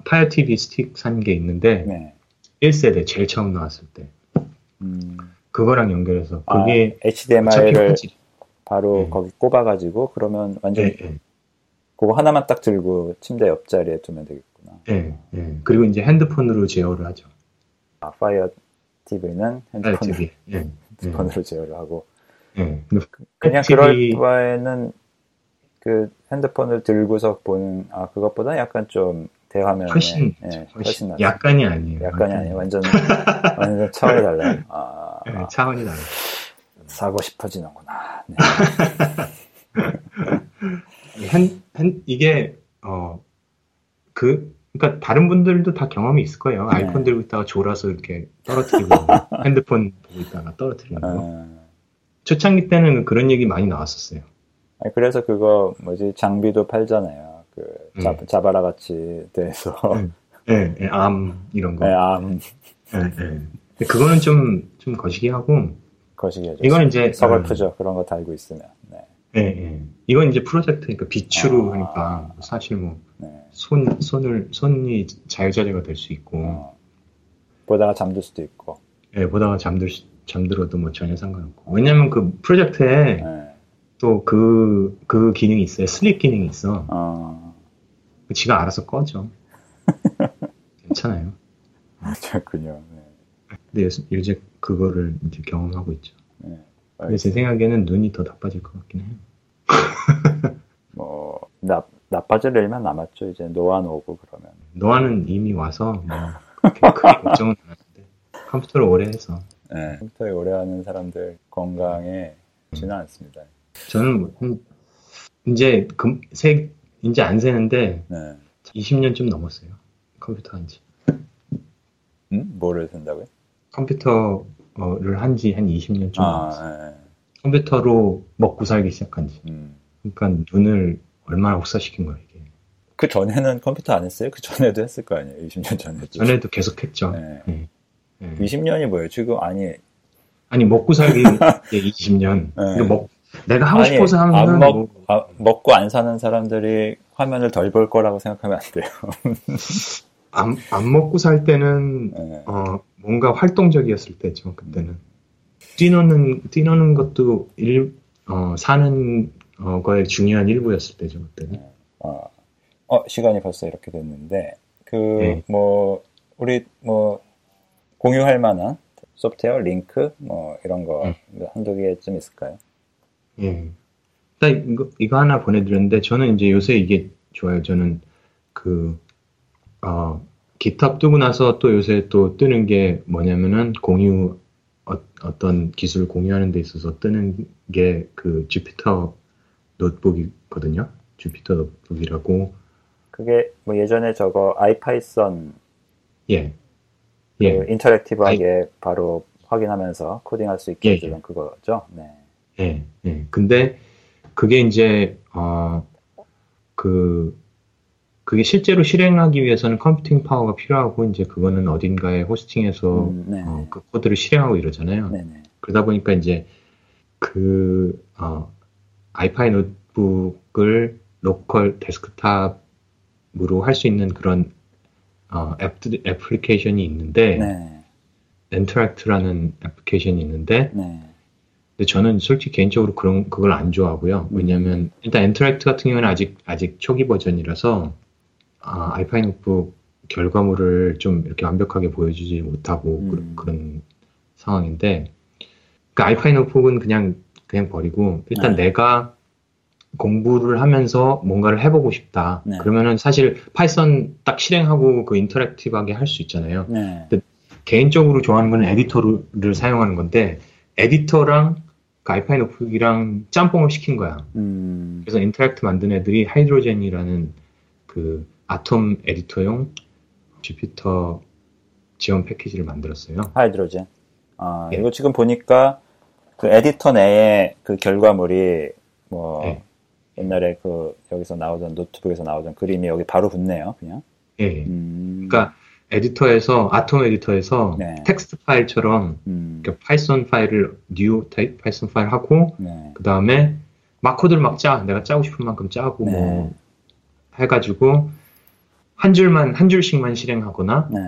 Fire TV Stick 산 게 있는데 네. 1세대 제일 처음 나왔을 때. 음. 그거랑 연결해서 아, 그게 아, HDMI를 바로 네. 거기 꼽아가지고 그러면 완전 네, 네. 그거 하나만 딱 들고 침대 옆자리에 두면 되겠구나. 네, 네. 그리고 이제 핸드폰으로 제어를 하죠. 아, 파이어 TV는 핸드폰으로, TV. 네. 핸드폰으로 제어를 하고. 네. 그냥 그럴 바에는 그 핸드폰을 들고서 보는 아 그것보다 약간 좀 대화면에 훨씬 예, 훨씬, 훨씬 약간이 아니에요. 약간이 아니에요. 완전 완전 차원이 달라요. 아, 네, 차원이 달라요. 사고 싶어지는구나. 네. 한, 한, 이게 어 그 그러니까 다른 분들도 다 경험이 있을 거예요. 네. 아이폰 들고 있다가 졸아서 이렇게 떨어뜨리고 핸드폰 보고 있다가 떨어뜨리는 거. 어... 초창기 때는 그런 얘기 많이 나왔었어요. 그래서 그거 뭐지 장비도 팔잖아요. 그 자, 음. 자바라 같이 돼서. 네, 네, 암 이런 거. 네, 암. 네, 네. 그거는 좀 좀 거시기하고. 거시기하죠. 이건 이제 서글프죠. 음. 그런 거 달고 있으면. 네. 네, 네. 이건 이제 프로젝터니까 비추로 아, 하니까 사실 뭐 손, 네. 손을 손이 자유자재가 될 수 있고. 어. 보다가 잠들 수도 있고. 네, 보다가 잠들 잠들어도 뭐 전혀 상관없고. 왜냐면 그 프로젝터에 네. 또그그 그 기능이 있어요. sleep 기능이 있어. 어. 지가 알아서 꺼져. 괜찮아요. 그렇군요. 네. 근데 요새 그거를 이제 경험하고 있죠. 네. 근데 제 생각에는 눈이 더 나빠질 것 같긴 해요. 뭐 나, 나빠질 일만 남았죠. 이제 노안 오고 그러면. 노안은 이미 와서 뭐 크게 걱정은 안 하는데 컴퓨터를 오래 해서. 네, 컴퓨터에 오래 하는 사람들 건강에 좋지는 음. 않습니다. 저는 뭐 이제 금, 세, 이제 안 세는데 네. 20년쯤 넘었어요. 컴퓨터 한 지. 음? 뭐를 쓴다고요? 컴퓨터를 한지 한 20년쯤 아, 넘었어요. 네. 컴퓨터로 먹고 살기 시작한 지. 음. 그러니까 눈을 얼마나 혹사시킨 거예요, 이게. 그 전에는 컴퓨터 안 했어요? 그 전에도 했을 거 아니에요? 20년 전에도. 전에도 계속 했죠. 네. 네. 네. 20년이 뭐예요? 지금 아니. 아니, 먹고 살기 20년. 네. 먹, 내가 하고 아니, 싶어서 하면 안 먹, 뭐... 아, 먹고 안 사는 사람들이 화면을 덜 볼 거라고 생각하면 안 돼요. 안, 안 먹고 살 때는 네. 어, 뭔가 활동적이었을 때죠. 그때는 뛰노는 뛰노는 것도 일 어, 사는 어, 거의 중요한 일부였을 때죠. 그때는. 네. 어, 어, 시간이 벌써 이렇게 됐는데 그뭐 네. 우리 뭐 공유할 만한 소프트웨어 링크 뭐 이런 거 음. 한두 개쯤 있을까요? 예. 일단 이거, 이거 하나 보내드렸는데 저는 이제 요새 이게 좋아요. 저는 그, 어, GitHub 뜨고 나서 또 요새 또 뜨는 게 뭐냐면은 공유, 어, 떤 기술 공유하는 데 있어서 뜨는 게 그 Jupyter Notebook이거든요. Jupyter Notebook이라고. 그게 뭐 예전에 저거 IPython 예. 그 예. interactive하게 아이... 바로 확인하면서 코딩할 수 있게 예, 예. 해주는 그거죠. 네. 예, 예. 근데 그게 이제 어 그 그게 실제로 실행하기 위해서는 computing power가 필요하고 이제 그거는 어딘가에 hosting해서 음, 네. 어, 그 코드를 실행하고 이러잖아요. 네네. 그러다 보니까 이제 그 어, IPy Notebook을 local 데스크탑으로 할 수 있는 그런 어, 애플, 애플리케이션이 있는데 네. nteract라는 애플리케이션이 있는데 네. 근데 저는 솔직히 개인적으로 그런 그걸 안 좋아하고요. 음. 왜냐하면 일단 nteract 같은 경우는 아직 아직 초기 버전이라서 아, IPy Notebook 결과물을 좀 이렇게 완벽하게 보여주지 못하고 음. 그, 런 상황인데 그 IPy Notebook은 그냥 그냥 버리고 일단 네. 내가 공부를 하면서 뭔가를 해보고 싶다. 네. 그러면은 사실 Python 딱 실행하고 그 interactive하게 할 수 있잖아요. 네. 근데 개인적으로 좋아하는 거는 에디터를 사용하는 건데 에디터랑 그 IPy Notebook이랑 짬뽕을 시킨 거야. 음. 그래서 nteract 만든 애들이 Hydrogen이라는 그 Atom 에디터용 Jupyter 지원 패키지를 만들었어요. Hydrogen. 아, 예. 이거 지금 보니까 그 에디터 내에 그 결과물이 뭐 예. 옛날에 그 여기서 나오던 노트북에서 나오던 그림이 여기 바로 붙네요, 그냥. 예. 음. 그러니까 에디터에서 Atom 에디터에서 네. 텍스트 파일처럼 음. Python 파일을 new Python 파일 하고 네. 그 다음에 막 코드를 막 짜. 내가 짜고 싶은 만큼 짜고 네. 뭐 해가지고 한 줄만 한 줄씩만 실행하거나 네.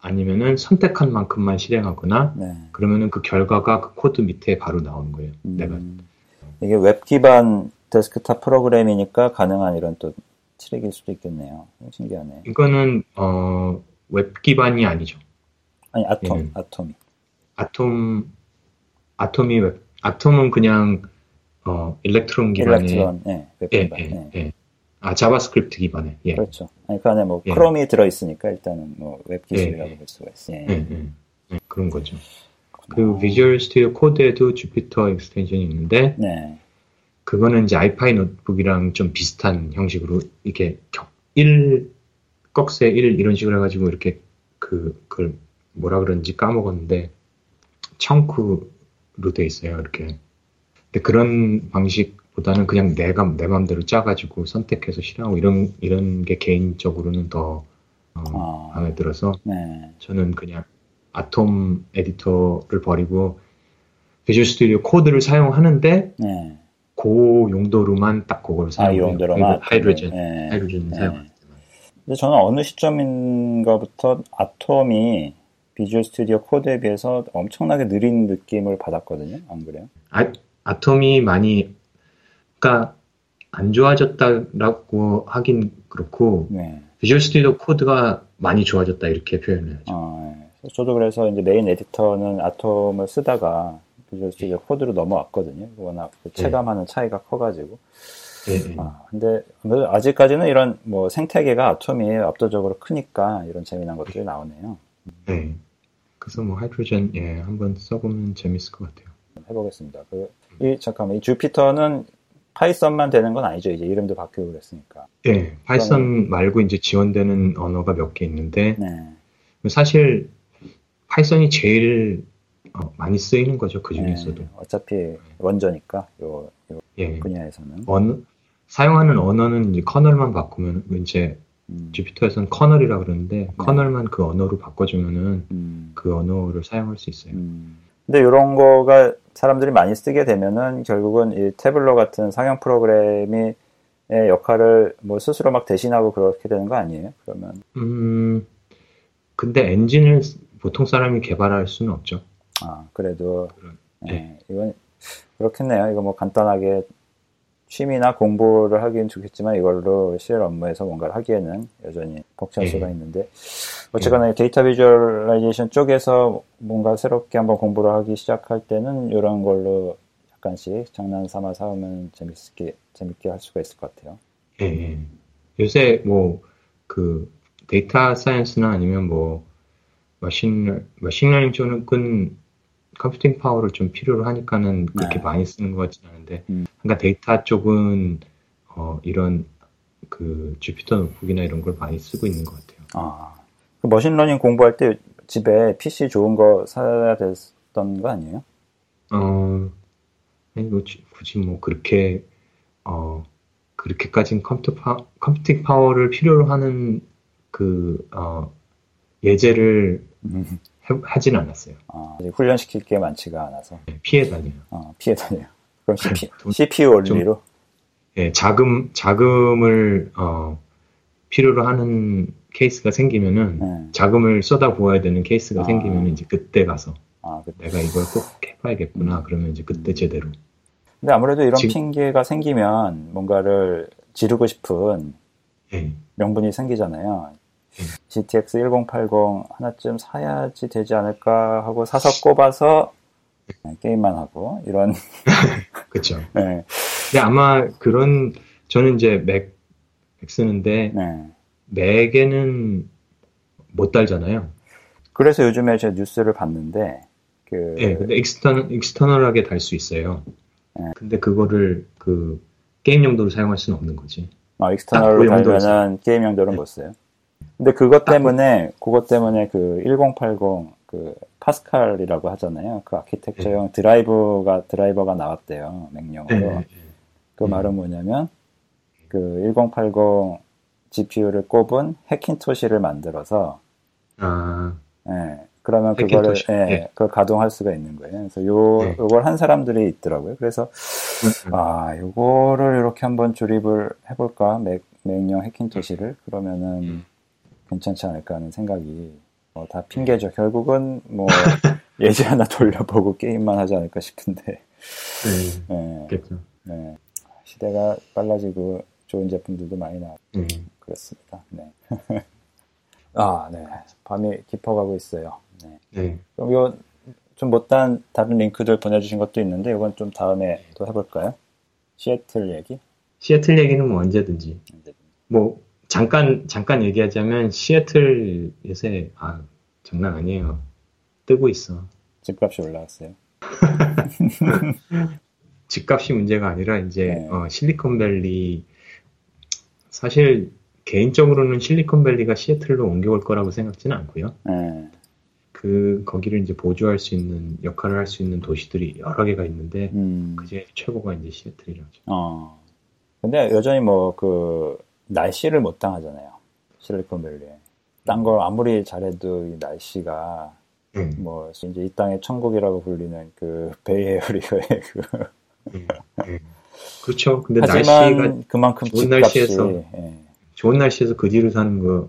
아니면은 선택한 만큼만 실행하거나 네. 그러면은 그 결과가 그 코드 밑에 바로 나오는 거예요. 음. 내가 이게 웹 기반 데스크탑 프로그램이니까 가능한 이런 또 trick일 수도 있겠네요. 신기하네. 이거는 어, 웹 기반이 아니죠. 아니 Atom, Atom이. Atom, Atom이 웹, Atom은 그냥 어, Electron 기반의 Electron, 네, 웹 예, 기반. 예, 예, 예. 아 JavaScript 기반의. 예. 그렇죠. 아니 그 안에 뭐 예. Chrome이 들어 있으니까 일단은 뭐 웹 기술이라고 예, 볼 수가 있어요. 예, 예, 그런 거죠. 그 Visual Studio Code에도 Jupyter extension이 있는데 네. 그거는 이제 IPy Notebook이랑 좀 비슷한 형식으로 이렇게 격, 1, 꺽쇠 1 이런 식으로 해가지고 이렇게 그, 그걸 뭐라 그런지 까먹었는데 chunk로 돼 있어요. 이렇게. 근데 그런 방식보다는 그냥 내가 내 마음대로 짜가지고 선택해서 실행하고 이런 이런 게 개인적으로는 더 어, 아, 마음에 들어서 네. 저는 그냥 Atom 에디터를 버리고 Visual Studio Code를 사용하는데 네. 그 용도로만 딱 그걸 사용해요. 아, 용도로만 Hydrogen, 네. Hydrogen 네. 때만. 근데 저는 어느 시점인가부터 Atom이 Visual Studio Code에 비해서 엄청나게 느린 느낌을 받았거든요. 안 그래요? 아, Atom이 많이 그러니까 안 좋아졌다라고 하긴 그렇고 네. Visual Studio Code가 많이 좋아졌다 이렇게 표현해야죠. 아, 네. 저도 그래서 이제 메인 에디터는 Atom을 쓰다가 Visual Studio Code로 넘어왔거든요. 워낙 그 네. 체감하는 차이가 커가지고. 네, 네. 아, 근데 아직까지는 이런 뭐 생태계가 Atom이 압도적으로 크니까 이런 재미난 것들이 나오네요. 네. 그래서 뭐 Hydrogen 예 한번 써보면 재밌을 것 같아요. 해보겠습니다. 그, 이 잠깐만 이 Jupyter는 Python만 되는 건 아니죠. 이제 이름도 바뀌고 그랬으니까. 예, Python 그러면... 말고 이제 지원되는 언어가 몇 개 있는데 네. 사실 Python이 제일 어, 많이 쓰이는 거죠 그 중에서도. 네, 어차피 원저니까 요, 요 예. 분야에서는. 언 사용하는 언어는 이제 kernel만 바꾸면 이제 음. 주피터에서는 커널이라 그러는데 네. 커널만 그 언어로 바꿔주면은 음. 그 언어를 사용할 수 있어요. 음. 근데 이런 거가 사람들이 많이 쓰게 되면은 결국은 이 태블러 같은 상용 프로그램이 역할을 뭐 스스로 막 대신하고 그렇게 되는 거 아니에요? 그러면. 음. 근데 엔진을 보통 사람이 개발할 수는 없죠. 아, 그래도, 네. 네. 이건, 그렇겠네요. 이거 뭐 간단하게 취미나 공부를 하기는 좋겠지만 이걸로 실행 업무에서 뭔가를 하기에는 여전히 네. 수가 있는데 어쨌거나 네. 데이터 visualization 쪽에서 뭔가 새롭게 한번 공부를 하기 시작할 때는 이런 걸로 약간씩 장난 삼아 써보면 재밌게 재밌게 할 수가 있을 것 같아요. 네. 요새 뭐 그 데이터 science나 아니면 뭐 machine machine learning 쪽은 computing 파워를 좀 필요로 하니까는 그렇게 네. 많이 쓰는 것 같지는 않은데, 음. 그러니까 데이터 쪽은 어, 이런 그 Jupyter Notebook이나 이런 걸 많이 쓰고 있는 것 같아요. 아, 그 machine learning 공부할 때 집에 PC 좋은 거 사야 됐던 거 아니에요? 어, 아니 뭐 굳이 뭐 그렇게 어 그렇게까지는 컴퓨터 파, computing 파워를 필요로 하는 그 어, 예제를 음. 하진 않았어요. 아, 훈련시킬 게 많지가 않아서. 네, 피해 다녀요. 어, 피해 다녀요. 그럼 CP, CPU only로? 예, 자금, 자금을, 어, 필요로 하는 케이스가 생기면은, 네. 자금을 쏟아 부어야 되는 케이스가 아. 생기면 이제 그때 가서, 아, 그때. 내가 이걸 꼭 해봐야겠구나. 음. 그러면 이제 그때 제대로. 근데 아무래도 이런 지금, 핑계가 생기면 뭔가를 지르고 싶은 네. 명분이 생기잖아요. GTX 1080 하나쯤 사야지 되지 않을까 하고 사서 꼽아서 게임만 하고 이런 그렇죠. 네. 근데 아마 그런 저는 이제 맥, 맥 쓰는데 네. 맥에는 못 달잖아요. 그래서 요즘에 제가 뉴스를 봤는데 그 네, 근데 external external하게 달 수 있어요. 네. 근데 그거를 그 게임 용도로 사용할 수는 없는 거지. 아, external로 달면은 게임 용도로 네. 못 써요. 근데 그것 때문에 그것 때문에 그 1080 그 파스칼이라고 하잖아요. 그 아키텍처용 네. 드라이버가 드라이버가 나왔대요. 맥용으로. 네, 네. 그 네. 말은 뭐냐면 그 1080 GPU를 꼽은 Hackintosh를 만들어서 아. 예. 그러면 그거를 예, 네. 그걸 가동할 수가 있는 거예요. 그래서 요 네. 요걸 한 사람들이 있더라고요. 그래서 음, 음. 아, 요거를 이렇게 한번 조립을 해 볼까? 맥 맥용 Hackintosh를 그러면은 음. 괜찮지 않을까 하는 생각이 뭐 다 핑계죠. 결국은 뭐 예지 하나 돌려보고 게임만 하지 않을까 싶은데. 네. 네. 네. 시대가 빨라지고 좋은 제품들도 많이 나왔고 음. 그렇습니다. 네. 아, 네. 밤이 깊어가고 있어요. 네. 네. 그럼 이거 좀 못한 다른 링크들 보내주신 것도 있는데 이건 좀 다음에 또 해볼까요? 시애틀 얘기? 시애틀 얘기는 뭐 언제든지. 언제든지. 뭐 잠깐 잠깐 얘기하자면 시애틀 요새 아 장난 아니에요. 뜨고 있어. 집값이 올라왔어요. 집값이 문제가 아니라 이제 네. 어, 실리콘밸리 사실 개인적으로는 실리콘밸리가 시애틀로 옮겨올 거라고 생각지는 않고요. 네. 그 거기를 이제 보조할 수 있는 역할을 할 수 있는 도시들이 여러 개가 있는데 음. 그중에 최고가 이제 시애틀이라죠. 어. 근데 여전히 뭐 그 날씨를 못 당하잖아요. 실리콘밸리에. 딴 걸 아무리 잘해도 이 날씨가 음. 뭐 이제 이 땅의 천국이라고 불리는 그 베이에어리어의 그 음. 음. 그렇죠. 근데 날씨가 그만큼 좋은 날씨에서 예. 좋은 날씨에서 그 뒤로 사는 거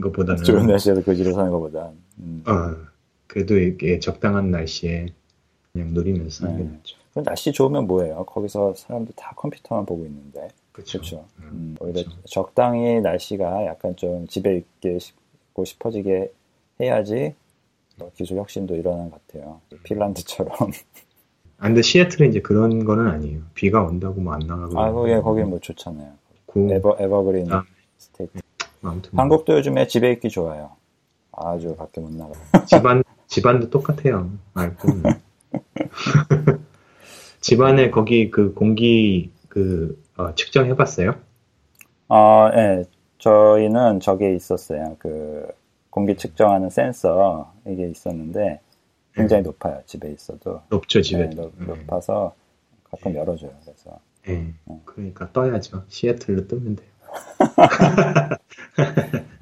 것보다는 좋은 날씨에서 그 뒤로 사는 것보다 음. 어, 그래도 이렇게 적당한 날씨에 그냥 누리면서 하는 게 낫죠. 날씨 좋으면 뭐예요? 거기서 사람들 다 컴퓨터만 보고 있는데. 그렇죠. 음, 음, 오히려 그쵸. 적당히 날씨가 약간 좀 집에 있게 싶고 싶어지게 해야지 뭐 기술 혁신도 일어나는 것 같아요. 핀란드처럼. 아, 근데 시애틀은 이제 그런 거는 아니에요. 비가 온다고 뭐 안 나가고. 아, 거기, 거기는 뭐 좋잖아요. 그, ever, evergreen 아, state. 아무튼 뭐. 한국도 요즘에 집에 있기 좋아요. 아주 밖에 못 나가. 집안 집안도 똑같아요. 알고. 집안에 거기 그 공기 그 어, 측정해봤어요? 아, 네. 저희는 저게 있었어요. 그 공기 측정하는 센서 이게 있었는데 굉장히 네. 높아요. 집에 있어도. 높죠, 집에. 네, 높, 높아서 가끔 네. 열어줘요. 그래서. 네. 그러니까 떠야죠. 시애틀로 뜨면 돼요.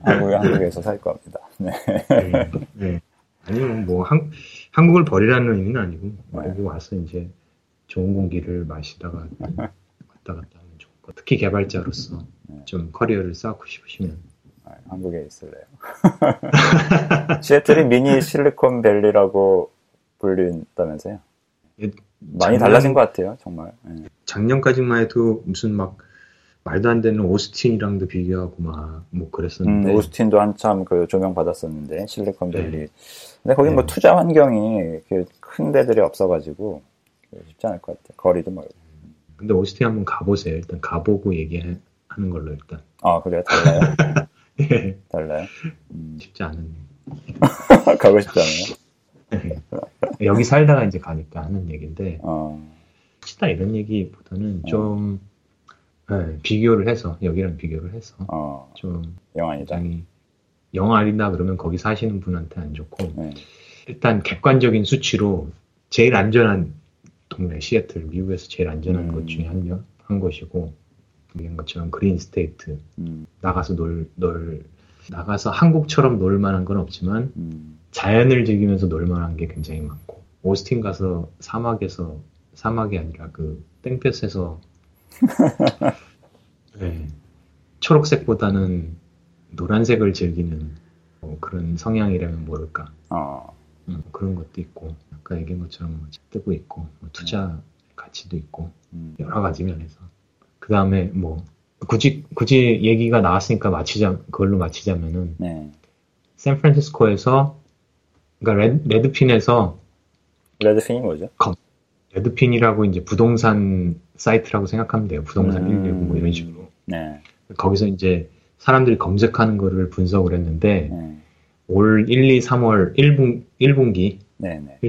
한국, 한국에서 살 겁니다. 네. 네, 네. 아니면 뭐 한, 한국을 버리라는 의미는 아니고 네. 여기 와서 이제 좋은 공기를 마시다가 왔다 갔다 특히 개발자로서 네. 좀 커리어를 쌓고 싶으시면 아, 한국에 있을래요. 시애틀이 미니 실리콘밸리라고 불린다면서요? 예, 많이 작년, 달라진 것 같아요, 정말. 네. 작년까지만 해도 무슨 막 말도 안 되는 오스틴이랑도 비교하고 막 뭐 그랬었는데 음, 오스틴도 한참 그 조명 받았었는데 실리콘밸리 네. 근데 거기 뭐 네. 뭐 투자 환경이 큰 데들이 없어가지고 쉽지 않을 것 같아요 거리도 멀고 근데 오스틴 한번 가보세요 일단 가보고 얘기하는 걸로 일단 아 그래요 달라요 네. 달라요 음. 쉽지 않은 가고 싶지 않아요 네. 여기 살다가 이제 가니까 하는 얘기인데 어. 치다 이런 얘기보다는 어. 좀 네, 비교를 해서 여기랑 비교를 해서 어, 좀 영 아니다. 영 아니다 그러면 거기 사시는 분한테 안 좋고 네. 일단 객관적인 수치로 제일 안전한 동네 시애틀 미국에서 제일 안전한 음. 것 중에 한, 한 곳이고 이런 것처럼 green state 음. 나가서 놀, 놀 나가서 한국처럼 놀 만한 건 없지만 음. 자연을 즐기면서 놀 만한 게 굉장히 많고 오스틴 가서 사막에서 사막이 아니라 그 땡볕에서 네. 초록색보다는 노란색을 즐기는 뭐 그런 성향이라면 모를까. 어. 음, 그런 것도 있고, 아까 얘기한 것처럼 뭐 뜨고 있고, 뭐 투자 음. 가치도 있고, 음. 여러 가지 면에서. 그 다음에 뭐, 굳이, 굳이 얘기가 나왔으니까 마치자, 그걸로 마치자면은, 네. 샌프란시스코에서, 그러니까 Red, Redfin에서, Redfin이 뭐죠? 검, Redfin이라고 이제 부동산 사이트라고 생각하면 돼요. 부동산 음. 119 뭐 이런 식으로. 네. 거기서 이제 사람들이 검색하는 거를 분석을 했는데 네. 올 1, 2, 3월 1분, 1분기, 네네. 1,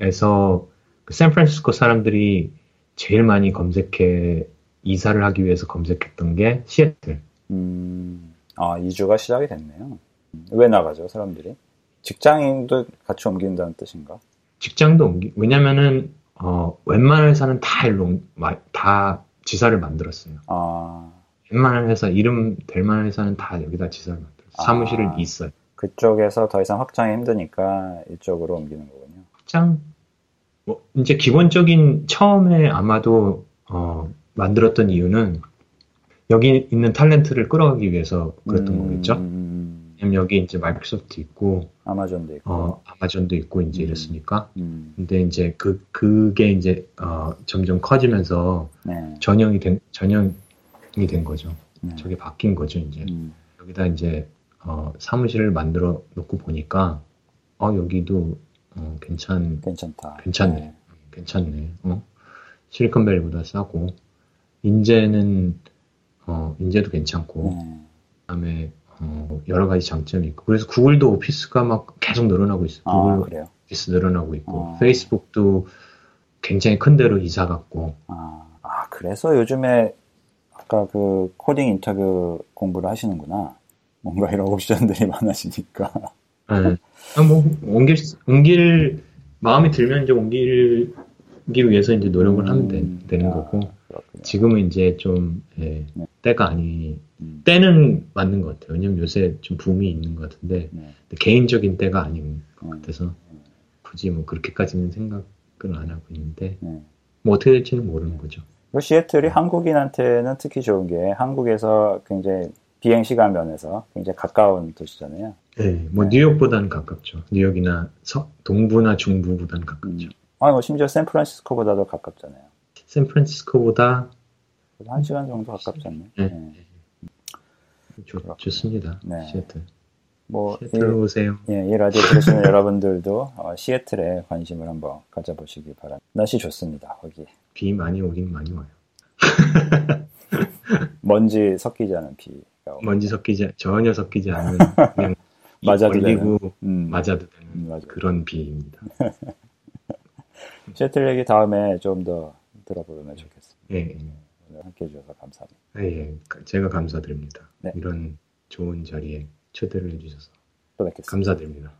4분기에서 그 샌프란시스코 사람들이 제일 많이 검색해 이사를 하기 위해서 검색했던 게 시애틀. 음, 아 이주가 시작이 됐네요. 왜 나가죠 사람들이? 직장인도 같이 옮긴다는 뜻인가? 직장도 옮기, 왜냐면은, 어, 웬만한 회사는 다 일로, 다 지사를 만들었어요. 아. 웬만한 회사, 이름 될 만한 회사는 다 여기다 지사를 만들었어요. 아. 사무실은 있어요. 그쪽에서 더 이상 확장이 힘드니까 이쪽으로 옮기는 거군요. 확장? 뭐, 이제 기본적인 처음에 아마도, 어, 만들었던 이유는 여기 있는 탤런트를 끌어가기 위해서 그랬던 음, 거겠죠? 음, 여기 이제 마이크로소프트 있고 아마존도 있고 어, 아마존도 있고 이제 음. 이랬으니까. 음. 근데 이제 그 그게 이제 어, 점점 커지면서 네. 전형이 된 전형이 된 거죠. 네. 저게 바뀐 거죠 이제. 음. 여기다 이제 어, 사무실을 만들어 놓고 보니까 어 여기도 어, 괜찮 괜찮다. 괜찮네. 괜찮네. 어? 실리콘밸리보다 싸고 인재는 어, 인재도 괜찮고 네. 그다음에 어, 여러 가지 장점이 있고 그래서 구글도 오피스가 막 계속 늘어나고 있어요. 아, 구글 그래요? 오피스 늘어나고 있고 어. 페이스북도 굉장히 큰 데로 이사 갔고 아, 아, 그래서 요즘에 아까 그 코딩 인터뷰 공부를 하시는구나. 뭔가 이런 옵션들이 많아지니까. 예. 아, 뭐 옮길 옮길 마음이 들면 이제 옮기기 위해서 이제 노력을 하면 되, 음, 는 아, 거고 그렇군요. 지금은 이제 좀 예, 네. 때가 아니 음, 때는 맞는 것 같아요. 왜냐면 요새 좀 붐이 있는 것 같은데 네. 개인적인 때가 아닌 것 음, 같아서 굳이 뭐 그렇게까지는 생각은 안 하고 있는데 네. 뭐 어떻게 될지는 모르는 거죠. 그 시애틀이 한국인한테는 특히 좋은 게 한국에서 굉장히 비행 시간 면에서 굉장히 가까운 도시잖아요. 예, 뭐 네. 뉴욕보다는 가깝죠. 뉴욕이나 서, 동부나 중부보다는 가깝죠. 음. 아, 뭐 심지어 샌프란시스코보다도 가깝잖아요. 샌프란시스코보다 한 시간 정도 가깝지 않나요? 네. 네. 좋, 그렇군요. 좋습니다. 네. 시애틀. 뭐, 시애틀 오세요. 이, 예, 이 라디오 들으시는 여러분들도 어, 시애틀에 관심을 한번 가져보시기 바랍니다. 날씨 좋습니다, 거기. 비 많이 오긴 많이 와요. 먼지 섞이지 않은 비 먼지 섞이지 전혀 섞이지 않는 그냥 맞아도 걸리고 음, 맞아도 되는 음. 그런 비입니다. 시애틀 얘기 다음에 좀 더 들어보면 좋겠습니다. 예, 예. 오늘 함께 해주셔서 감사합니다. 예, 예. 제가 감사드립니다. 네. 이런 좋은 자리에 초대를 해주셔서 또 뵙겠습니다. 감사드립니다.